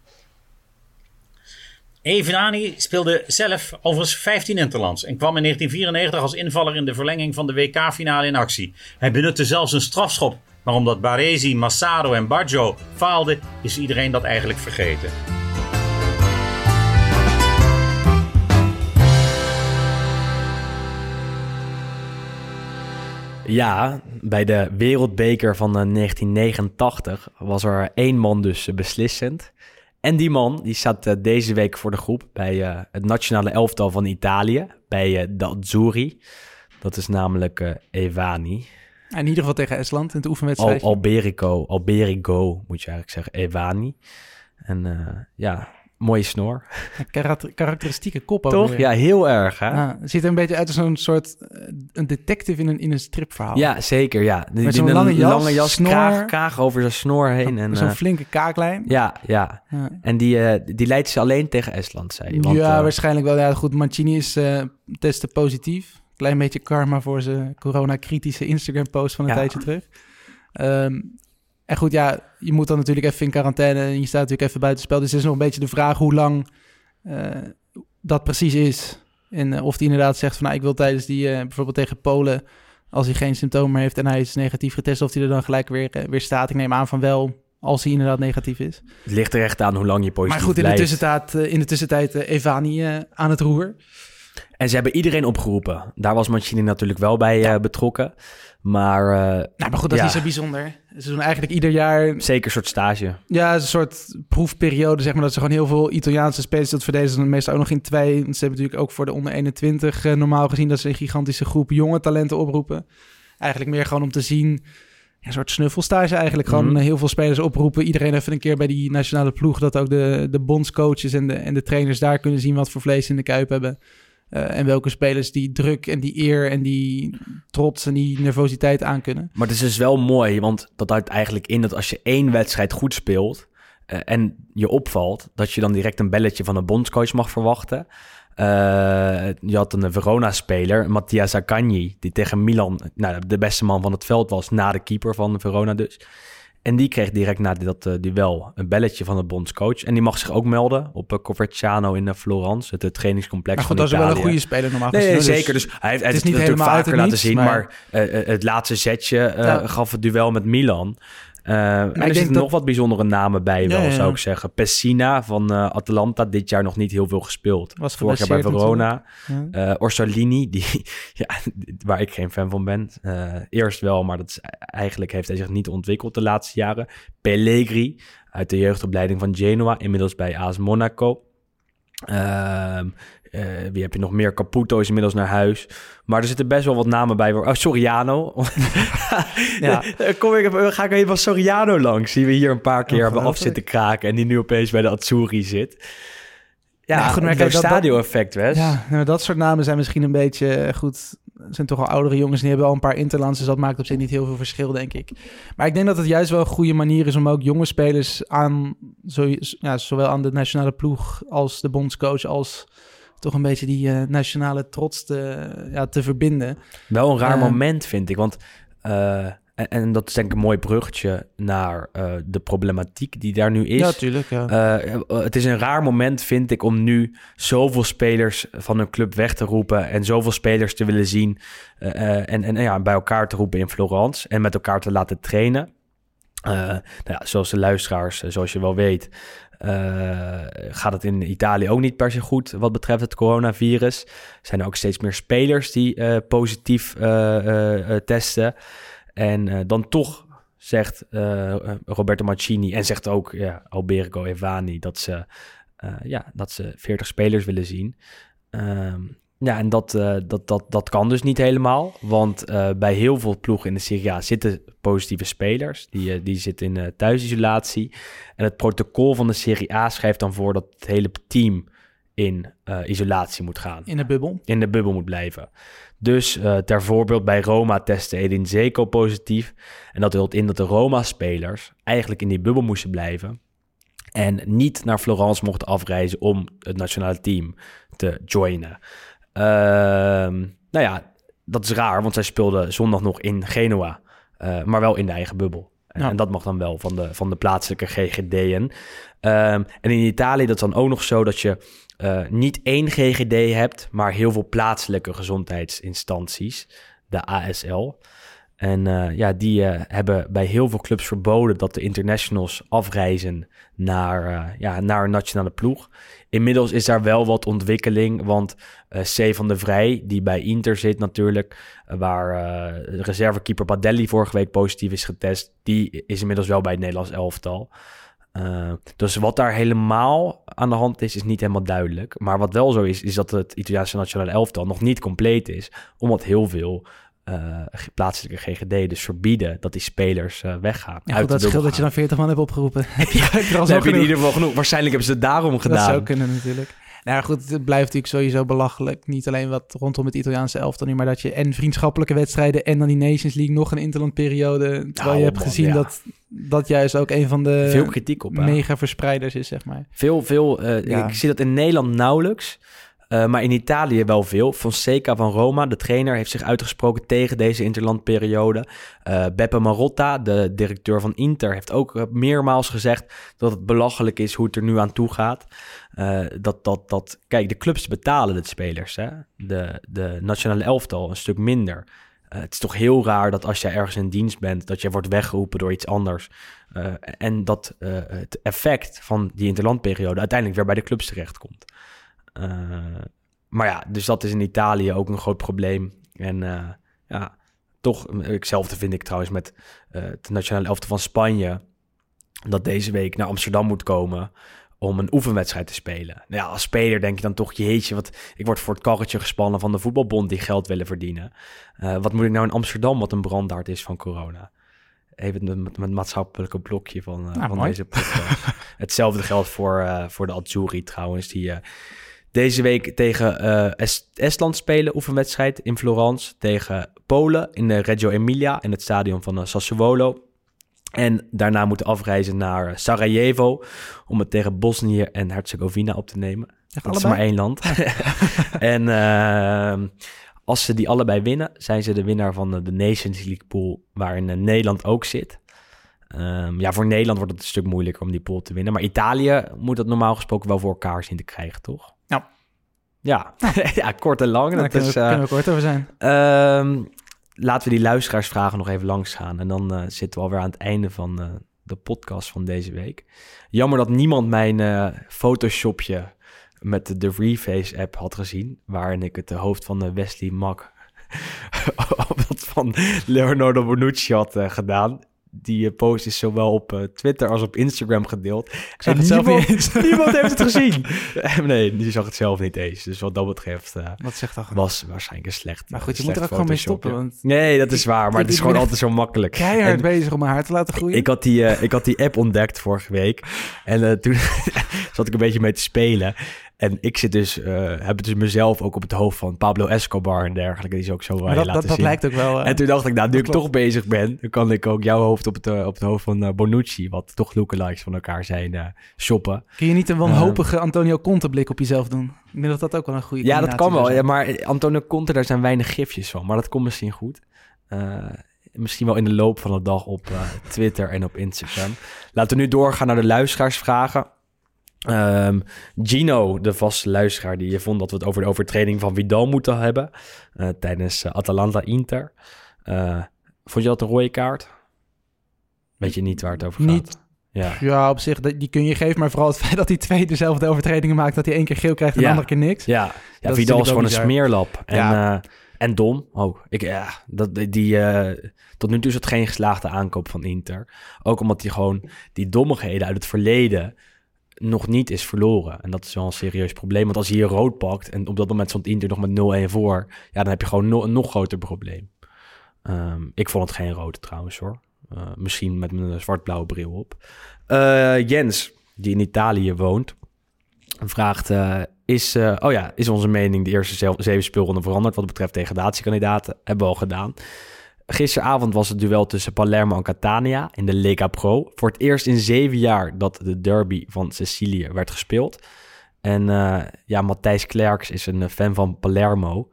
Evani speelde zelf overigens 15 interlands en kwam in 1994 als invaller in de verlenging van de WK-finale in actie. Hij benutte zelfs een strafschop, maar omdat Baresi, Massaro en Baggio faalden, is iedereen dat eigenlijk vergeten. Ja, bij de Wereldbeker van eh, 1989 was er één man dus eh, beslissend. En die man die zat eh, deze week voor de groep bij eh, het nationale elftal van Italië, bij eh, de Azzurri. Dat is namelijk eh, Evani. In ieder geval tegen Estland in de Al oefenwedstrijd. Alberico, Alberigo moet je eigenlijk zeggen, Evani. En eh, ja, mooie snor. Karakter- karakteristieke kop ook Toch? weer. Ja, heel erg hè? Ja, Ja, ziet er een beetje uit als zo'n soort eh, een detective in een, in een stripverhaal. zeker ja. Met zo'n een lange jas, lange jas snor. kraag, kraag over zijn snor heen. En, Zo'n eh, flinke kaaklijn. ja, ja. Ja. En die, eh, die leidt ze alleen tegen Estland, zei je. Want, ja, waarschijnlijk wel. Ja, goed, Mancini is testen positief. Klein beetje karma voor zijn corona-kritische Instagram-post van een Ja. tijdje terug. Ehm, en goed, ja, je moet dan natuurlijk even in quarantaine en je staat natuurlijk even buiten spel. Dus het is nog een beetje de vraag hoe lang eh, dat precies is. En eh, of hij inderdaad zegt van, nou, ik wil tijdens die, eh, bijvoorbeeld tegen Polen, als hij geen symptomen meer heeft en hij is negatief getest, of hij er dan gelijk weer, weer staat. Ik neem aan van wel, als hij inderdaad negatief is. Het ligt er echt aan hoe lang je positief Maar goed, in de tussentijd, in de tussentijd Evani aan het roer. En ze hebben iedereen opgeroepen. Daar was Mancini natuurlijk wel bij betrokken. Maar Nou, maar goed, dat Ja. is niet zo bijzonder. Ze doen eigenlijk ieder jaar... zeker een soort stage. Ja, een soort proefperiode, zeg maar. Dat ze gewoon heel veel Italiaanse spelers dat verdedigen. En meestal ook nog in twee. Ze hebben natuurlijk ook voor de onder 21 eh, normaal gezien... dat ze een gigantische groep jonge talenten oproepen. Eigenlijk meer gewoon om te zien... Ja, een soort snuffelstage eigenlijk. Gewoon Mhm. eh, heel veel spelers oproepen. Iedereen even een keer bij die nationale ploeg... dat ook de, de bondscoaches en de, en de trainers daar kunnen zien... wat voor vlees in de kuip hebben. Eh, en welke spelers die druk en die eer en die trots en die nervositeit aankunnen. Maar het is dus wel mooi, want dat houdt eigenlijk in dat als je één wedstrijd goed speelt eh, en je opvalt, dat je dan direct een belletje van een bondscoach mag verwachten. Eh, je had een Verona-speler, Mattia Zaccagni, die tegen Milan nou, de beste man van het veld was, na de keeper van Verona dus. En die kreeg direct na dat eh, duel een belletje van de bondscoach. En die mag zich ook melden op uh, Coverciano in uh, Florence, het, het trainingscomplex Maar goed, van dat is wel een goede speler normaal Nee, nee, zeker. Dus hij heeft, het is niet natuurlijk vaker laten niets, zien. maar- Maar, eh, eh, het laatste setje eh, Ja. gaf het duel met Milan. Uh, en er zitten dat- nog wat bijzondere namen bij wel, Ja, ja, zou ik zeggen. Pessina van eh, Atalanta, dit jaar nog niet heel veel gespeeld. Was Vorig jaar bij Verona. Ja. Eh, Orsolini, die, ja, waar ik geen fan van ben. Eh, eerst wel, maar dat is, eigenlijk heeft hij zich niet ontwikkeld de laatste jaren. Pellegri uit de jeugdopleiding van Genoa, inmiddels bij AS Monaco. Eh, wie heb je nog meer? Caputo is inmiddels naar huis. Maar er zitten best wel wat namen bij. Oh, Soriano. Ja. Dan Kom ik, ga ik even van Soriano langs. Die we hier een paar keer hebben af zitten kraken. En die nu opeens bij de Azzurri zit. Ja, Nou, goed, maar kijk, dat- stadio-effect, Wes. Ja, nou, dat soort namen zijn misschien een beetje eh, goed. Het zijn toch al oudere jongens, die hebben al een paar interlands, dus dat maakt op zich niet heel veel verschil, denk ik. Maar ik denk dat het juist wel een goede manier is om ook jonge spelers aan, zo, ja, zowel aan de nationale ploeg als de bondscoach, als toch een beetje die eh, nationale trots te, ja, te verbinden. Wel een raar Eh, moment, vind ik. Want, eh, en, en dat is denk ik een mooi bruggetje naar de problematiek die daar nu is. Ja, tuurlijk. Ja. Het is een raar moment, vind ik, om nu zoveel spelers van een club weg te roepen en zoveel spelers te willen zien en, en ja, bij elkaar te roepen in Florence en met elkaar te laten trainen. Nou ja, zoals de luisteraars, zoals je wel weet, eh, gaat het in Italië ook niet per se goed wat betreft het coronavirus. Zijn er ook steeds meer spelers die eh, positief eh, testen. En dan toch zegt Roberto Mancini en zegt ook ja, Alberico Evani dat ze, ja, dat ze 40 spelers willen zien. Ehm, ja, en dat, eh, dat, dat, dat kan dus niet helemaal. Want eh, bij heel veel ploegen in de Serie A zitten positieve spelers. Die, eh, die zitten in thuisisolatie. En het protocol van de Serie A schrijft dan voor dat het hele team in isolatie moet gaan In de bubbel. in de bubbel moet blijven. Dus ter voorbeeld bij Roma testte Edin Zeko positief. En dat hield in dat de Roma-spelers eigenlijk in die bubbel moesten blijven. En niet naar Florence mochten afreizen om het nationale team te joinen. Ehm, nou ja, dat is raar, want zij speelden zondag nog in Genoa. eh, maar wel in de eigen bubbel. En, Ja. en dat mag dan wel van de, van de plaatselijke GGD'en. Ehm, en in Italië dat is dan ook nog zo dat je eh, niet één GGD hebt, maar heel veel plaatselijke gezondheidsinstanties, de ASL. En eh, ja, die eh, hebben bij heel veel clubs verboden dat de internationals afreizen naar, eh, ja, naar een nationale ploeg. Inmiddels is daar wel wat ontwikkeling, want C van de Vrij, die bij Inter zit natuurlijk, waar reservekeeper Padelli vorige week positief is getest, die is inmiddels wel bij het Nederlands elftal. Dus wat daar helemaal aan de hand is, is niet helemaal duidelijk. Maar wat wel zo is, is dat het Italiaanse nationale elftal nog niet compleet is. Omdat heel veel eh, plaatselijke GGD dus verbieden dat die spelers eh, weggaan. Ja, uit dat scheelt dat je dan 40 man hebt opgeroepen. heb je, er al heb je in ieder geval genoeg. Waarschijnlijk hebben ze het daarom Dat gedaan. zou kunnen natuurlijk. Nou goed, het blijft natuurlijk sowieso belachelijk. Niet alleen wat rondom het Italiaanse elftal nu, maar dat je en vriendschappelijke wedstrijden en dan die Nations League nog een interlandperiode. Terwijl Nou, je hebt man, gezien ja. dat dat juist ook een van de Veel kritiek op. mega verspreiders is, zeg maar. Veel, veel. eh, Ja. Ik zie dat in Nederland nauwelijks. Eh, maar in Italië wel veel. Fonseca van Roma, de trainer, heeft zich uitgesproken tegen deze interlandperiode. Eh Beppe Marotta, de directeur van Inter, heeft ook eh, meermaals gezegd dat het belachelijk is hoe het er nu aan toe gaat. Dat, dat, dat, kijk, de clubs betalen de spelers. Hè? De, de nationale elftal een stuk minder. Het is toch heel raar dat als jij ergens in dienst bent, dat je wordt weggeroepen door iets anders. En dat het effect van die interlandperiode uiteindelijk weer bij de clubs terechtkomt. Eh, maar ja, dus dat is in Italië ook een groot probleem. En eh, ja, toch, hetzelfde vind ik trouwens met eh het nationale elftal van Spanje. Dat deze week naar Amsterdam moet komen om een oefenwedstrijd te spelen. Nou ja, als speler denk je dan toch, jeetje, wat, ik word voor het karretje gespannen van de voetbalbond die geld willen verdienen. Eh, wat moet ik nou in Amsterdam, wat een brandhaard is van corona? Even met, met maatschappelijke blokje van, eh, Nou, van deze podcast. Hetzelfde geldt voor, eh, voor de Azzurri trouwens, die eh, deze week tegen eh, Est- Estland spelen, oefenwedstrijd in Florence. Tegen Polen in de Reggio Emilia, in het stadion van eh, Sassuolo. En daarna moeten afreizen naar Sarajevo om het tegen Bosnië en Herzegovina op te nemen. Echt Dat is maar één land. en ehm, als ze die allebei winnen, zijn ze de winnaar van de, de Nations League pool, waarin eh, Nederland ook zit. Ehm, ja, voor Nederland wordt het een stuk moeilijker om die pool te winnen. Maar Italië moet dat normaal gesproken wel voor elkaar zien te krijgen, toch? Ja. Ja, ja kort en lang. Daar kunnen, eh, kunnen we kort over zijn. Ehm, laten we die luisteraarsvragen nog even langs gaan. En dan eh, zitten we alweer aan het einde van, eh, de podcast van deze week. Jammer dat niemand mijn Photoshopje met de Reface app had gezien, waarin ik het hoofd van Wesley Mak op dat van Leonardo Bonucci had gedaan. Die eh, post is zowel op eh, Twitter als op Instagram gedeeld. Ik zag En het zelf niemand, niet eens. niemand heeft het gezien. Eh, nee, die zag het zelf niet eens. Dus wat dat betreft eh, Wat zegt dat? was waarschijnlijk een slecht Maar goed, je een moet er ook gewoon mee stoppen. Want Nee, dat is waar. Maar het is gewoon altijd zo makkelijk. keihard En- bezig om mijn haar te laten groeien. ik had, die, eh, ik had die app ontdekt vorige week. En eh, toen zat ik een beetje mee te spelen. En ik zit dus, eh, heb dus mezelf ook op het hoofd van Pablo Escobar en dergelijke. Die is ook zo maar uh, dat, laten dat, dat zien. lijkt ook wel... eh, en toen dacht ik, nou, nu dat ik toch bezig ben, dan kan ik ook jouw hoofd op het, eh, op het hoofd van Bonucci, wat toch lookalikes van elkaar zijn, shoppen. Kun je niet een wanhopige Antonio Conte blik op jezelf doen? Ik denk dat dat ook wel een goede Ja, dat kan wel. Ja, maar Antonio Conte, daar zijn weinig gifjes van. Maar dat komt misschien goed. Misschien wel in de loop van de dag op Twitter en op Instagram. Laten we nu doorgaan naar de luisteraarsvragen. Ehm, Gino, de vaste luisteraar, die vond dat we het over de overtreding van Vidal moeten hebben. eh, tijdens eh, Atalanta-Inter. Eh, vond je dat een rode kaart? Weet je niet waar het over gaat? Niet. Ja. Ja, op zich, die kun je geven. Maar vooral het feit dat hij twee dezelfde overtredingen maakt. Dat hij één keer geel krijgt en Ja. de andere keer niks. Ja, ja Vidal is gewoon een smeerlap. En, Ja. en dom. Oh, ik, ja, dat, die, tot nu toe is het geen geslaagde aankoop van Inter. Ook omdat hij gewoon die dommigheden uit het verleden nog niet is verloren. En dat is wel een serieus probleem. Want als hij hier rood pakt en op dat moment stond Inter nog met 0-1 voor... ja, dan heb je gewoon een nog groter probleem. Ehm, ik vond het geen rood trouwens hoor. Eh, misschien met mijn zwart-blauwe bril op. Eh, Jens, die in Italië woont, vraagt... eh, is, oh ja, is onze mening de eerste zeven speelronden veranderd... wat betreft degradatiekandidaten? Hebben we al gedaan. Gisteravond was het duel tussen Palermo en Catania in de Lega Pro. Voor het eerst in zeven jaar dat de derby van Sicilië werd gespeeld. En eh, ja, Matthijs Klerks is een eh, fan van Palermo.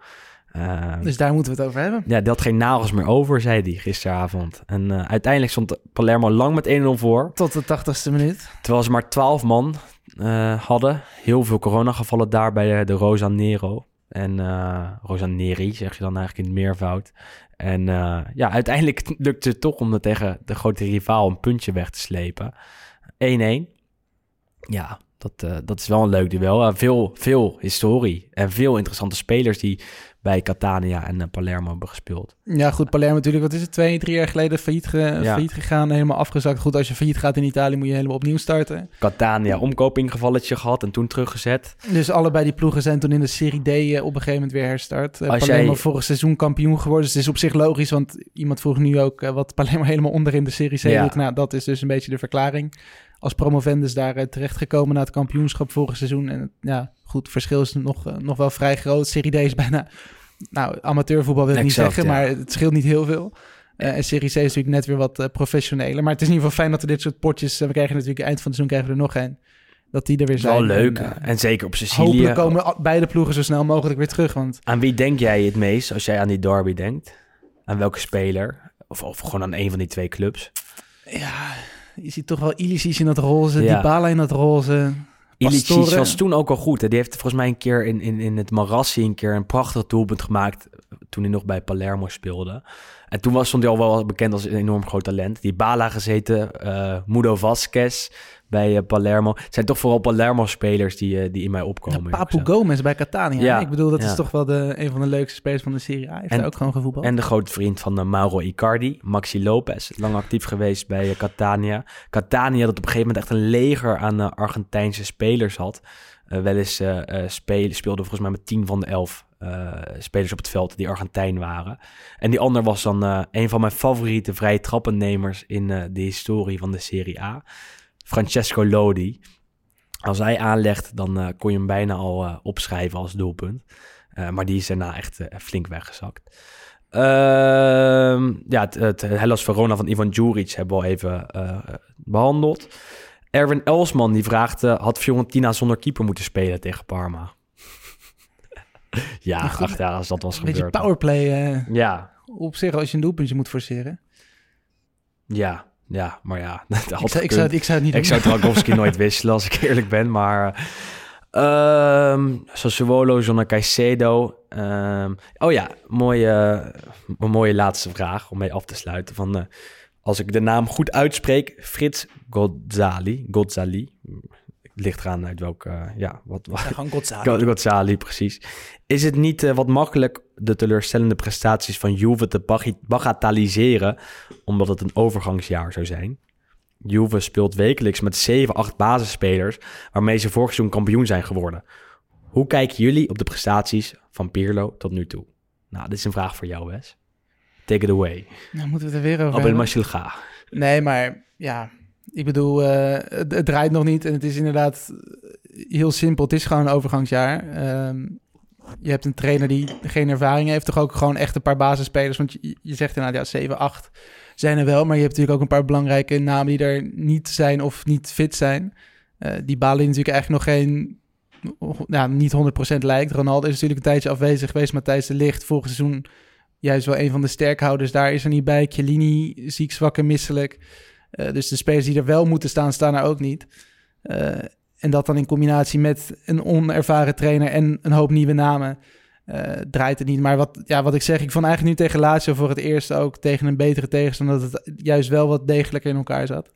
Eh, Dus daar moeten we het over hebben. ja, had geen nagels meer over, zei hij gisteravond. En uiteindelijk stond Palermo lang met 1-0 voor. Tot de tachtigste minuut. Terwijl ze maar 12 man hadden. Heel veel coronagevallen daar bij de, de Rosa Nero. En eh Rosa Neri, zeg je dan eigenlijk in het meervoud. En eh, ja, uiteindelijk lukte het toch om tegen de grote rivaal een puntje weg te slepen. 1-1. Ja, dat, eh, dat is wel een leuk duel. Eh, veel, veel historie en veel interessante spelers die bij Catania en eh, Palermo hebben gespeeld. Ja, goed, Palermo natuurlijk. Wat is het? Twee, drie jaar geleden failliet, ge- Ja. failliet gegaan. Helemaal afgezakt. Goed, als je failliet gaat in Italië moet je helemaal opnieuw starten. Catania omkopinggevalletje gehad en toen teruggezet. Dus allebei die ploegen zijn toen in de Serie D eh, op een gegeven moment weer herstart. Eh, Als Palermo jij- vorig seizoen kampioen geworden. Dus het is op zich logisch, want iemand vroeg nu ook wat Palermo helemaal onder in de Serie C Ja. doet. Nou, dat is dus een beetje de verklaring. Als promovendus daar eh, terechtgekomen na het kampioenschap vorig seizoen. En ja, goed, het verschil is nog, eh, nog wel vrij groot. Serie D is bijna, nou, amateurvoetbal wil ik niet zeggen, ja. maar het scheelt niet heel veel. Eh, en Serie C is natuurlijk net weer wat eh, professioneler. Maar het is in ieder geval fijn dat er dit soort potjes... eh, we krijgen natuurlijk eind van het seizoen krijgen we er nog één. Dat die er weer zijn. Wel leuk. En, En, zeker op Sicilië. Hopelijk komen beide ploegen zo snel mogelijk weer terug. Want Aan wie denk jij het meest als jij aan die derby denkt? Aan welke speler? Of, of gewoon aan een van die twee clubs? ja, je ziet toch wel Ilicic in dat roze, Ja. Dybala in dat roze. Ilicic Pastore. was toen ook al goed. Hè? Die heeft volgens mij een keer in, in, in het Marassi een keer een prachtig doelpunt gemaakt. Toen hij nog bij Palermo speelde. En toen was, stond hij al wel bekend als een enorm groot talent. Die Bala gezeten, eh Mudo Vasquez bij eh, Palermo. Het zijn toch vooral Palermo-spelers die, eh, die in mij opkomen. Ja, Papu. Gomez bij Catania. Ja, Ik bedoel, dat ja. is toch wel de, een van de leukste spelers van de Serie A. Hij heeft En- daar ook gewoon gevoetbald. En de grote vriend van eh, Mauro Icardi, Maxi Lopez. Lang actief geweest bij Catania. Catania dat op een gegeven moment echt een leger aan Argentijnse spelers had. Eh, wel eens speelde volgens mij met 10 van de 11 eh, spelers op het veld die Argentijn waren. En die ander was dan een van mijn favoriete vrije trappennemers in de historie van de Serie A. Francesco Lodi. Als hij aanlegt, dan eh, kon je hem bijna al eh, opschrijven als doelpunt. Eh, maar die is daarna echt flink weggezakt. Ehm, ja, het, het Hellas Verona van Ivan Djuric hebben we al even eh, behandeld. Erwin Elsman die vraagt... eh, had Fiorentina zonder keeper moeten spelen tegen Parma? ja, goed. ach, ja, als dat was een beetje gebeurd. dan. powerplay eh, Ja, op zich als je een doelpuntje moet forceren. ja, ja, maar ja. Dat had Ik zou, ik, zou, het- ik zou het niet Ik doen. zou Dragovski nooit wisselen, als ik eerlijk ben. Maar ehm Sassuolo, zonder Caicedo. Ehm, oh ja, mooie, een mooie laatste vraag om mee af te sluiten. Van, eh, als ik de naam goed uitspreek, Frits Godzali. Godzali. Ligt eraan uit welke, eh, ja, wat, wat, Ja, gewoon Godzali. Go- Godzali, precies. Is het niet eh, wat makkelijk de teleurstellende prestaties van Juve te bagatelliseren, omdat het een overgangsjaar zou zijn? Juve speelt wekelijks met 7, 8 basisspelers, waarmee ze vorig seizoen kampioen zijn geworden. Hoe kijken jullie op de prestaties van Pirlo tot nu toe? Nou, dit is een vraag voor jou, Wes. Take it away. Nou, moeten we het er weer over Abel hebben? Nee, maar ja, ik bedoel, eh, het, draait nog niet en het is inderdaad heel simpel. Het is gewoon een overgangsjaar. Ehm, je hebt een trainer die geen ervaring heeft, toch ook gewoon echt een paar basisspelers. Want je, zegt inderdaad, ja, 7, 8 zijn er wel, maar je hebt natuurlijk ook een paar belangrijke namen die er niet zijn of niet fit zijn. Eh, die Bali natuurlijk eigenlijk nog geen, nou, niet 100% lijkt. Ronaldo is natuurlijk een tijdje afwezig geweest, Matthijs de Ligt vorig seizoen juist wel een van de sterkhouders. Daar is er niet bij. Chiellini ziek, zwak en misselijk. Eh, dus de spelers die er wel moeten staan, staan er ook niet. Eh, en dat dan in combinatie met een onervaren trainer en een hoop nieuwe namen, eh, draait het niet. Maar wat, ja, wat ik zeg, ik vond eigenlijk nu tegen Lazio voor het eerst ook tegen een betere tegenstander dat het juist wel wat degelijker in elkaar zat.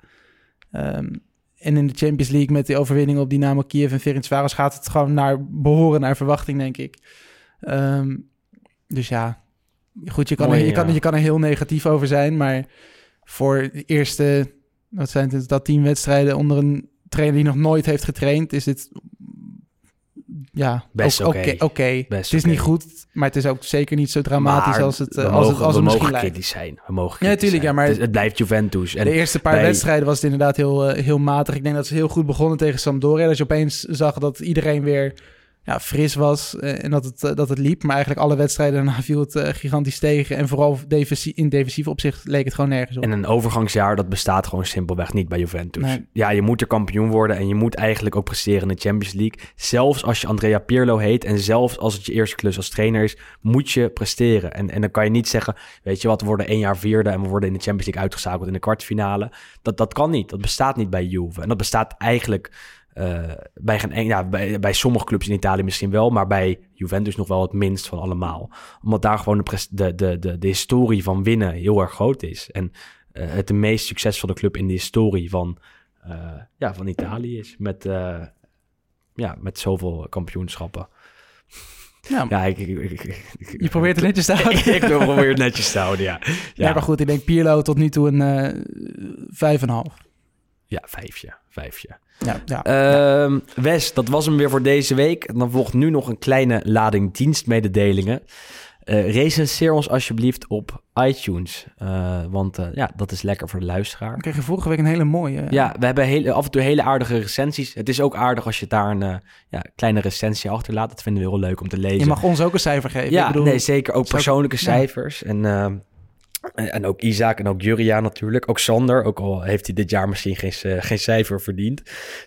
Ehm, en in de Champions League met die overwinning op Dynamo Kiev en Ferencvaros gaat het gewoon naar behoren naar verwachting, denk ik. Ehm, dus ja, goed, je kan, Mooi, er, je, kan, je kan er heel negatief over zijn, maar voor de eerste, wat zijn het, dat tien wedstrijden onder een trainer die nog nooit heeft getraind, is dit ja, Best oké. Het is niet goed, maar het is ook zeker niet zo dramatisch Maar als het, eh, als mogen, het, als we het misschien mogen lijkt. kritisch zijn. We mogen Ja, kritisch tuurlijk, zijn. ja, maar- het, het blijft Juventus. En de eerste paar bij- wedstrijden was het inderdaad heel, eh, heel matig. Ik denk dat ze heel goed begonnen tegen Sampdoria. Dat je opeens zag dat iedereen weer ja, fris was eh, en dat het, eh, dat het liep. Maar eigenlijk alle wedstrijden daarna viel het eh, gigantisch tegen. En vooral defensie, in defensief opzicht leek het gewoon nergens op. En een overgangsjaar, dat bestaat gewoon simpelweg niet bij Juventus. Nee. Ja, je moet er kampioen worden en je moet eigenlijk ook presteren in de Champions League. Zelfs als je Andrea Pirlo heet en zelfs als het je eerste klus als trainer is, moet je presteren. En, en dan kan je niet zeggen, weet je wat, we worden één jaar vierde en we worden in de Champions League uitgeschakeld in de kwartfinale. Dat, dat kan niet. Dat bestaat niet bij Juve. En dat bestaat eigenlijk eh, bij, ja, bij, bij sommige clubs in Italië misschien wel, maar bij Juventus nog wel het minst van allemaal. Omdat daar gewoon de, de, de, de, historie van winnen heel erg groot is. En eh, het de meest succesvolle club in de historie van, eh, ja, van Italië is. Met, ja, met zoveel kampioenschappen. Ja, je probeert het netjes te houden. ik probeer het netjes te houden, ja. ja. maar goed, ik denk Pirlo tot nu toe een 5,5 ja vijfje, vijfje. Ja, ja. Ehm, Wes, dat was hem weer voor deze week. Dan volgt nu nog een kleine lading dienstmededelingen. Eh recenseer ons alsjeblieft op iTunes. Eh, want eh, ja, dat is lekker voor de luisteraar. We kregen vorige week een hele mooie. Ja, we hebben hele, af en toe hele aardige recensies. Het is ook aardig als je daar een ja, kleine recensie achterlaat. Dat vinden we heel leuk om te lezen. Je mag ons ook een cijfer geven. ja, ik bedoel, nee, zeker. Ook ik- persoonlijke cijfers. En, eh, en ook Isaac en ook Juria natuurlijk. Ook Sander, ook al heeft hij dit jaar misschien geen, eh, geen cijfer verdiend.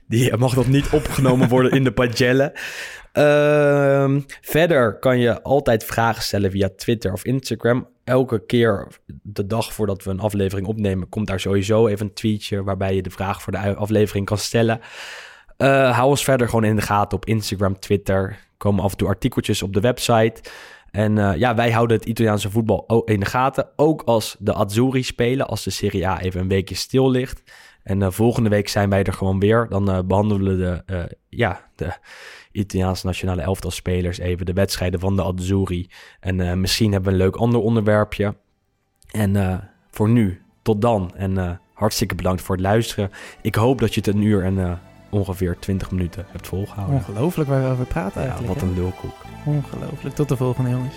Die eh, mag nog niet opgenomen worden in de pagelle. Ehm, verder kan je altijd vragen stellen via Twitter of Instagram. Elke keer de dag voordat we een aflevering opnemen, komt daar sowieso even een tweetje waarbij je de vraag voor de aflevering kan stellen. Eh, hou ons verder gewoon in de gaten op Instagram, Twitter. Er komen af en toe artikeltjes op de website. En eh, ja, wij houden het Italiaanse voetbal in de gaten. Ook als de Azzurri spelen, als de Serie A even een weekje stil ligt. En eh, volgende week zijn wij er gewoon weer. Dan eh, behandelen de, ja, de Italiaanse nationale elftal spelers even de wedstrijden van de Azzurri. En misschien hebben we een leuk ander onderwerpje. En voor nu, tot dan. En hartstikke bedankt voor het luisteren. Ik hoop dat je het een uur en ongeveer 20 minuten hebt volgehouden. Ongelooflijk waar we over praten eigenlijk. Ja, wat een lulkoek. Ongelooflijk. Tot de volgende jongens.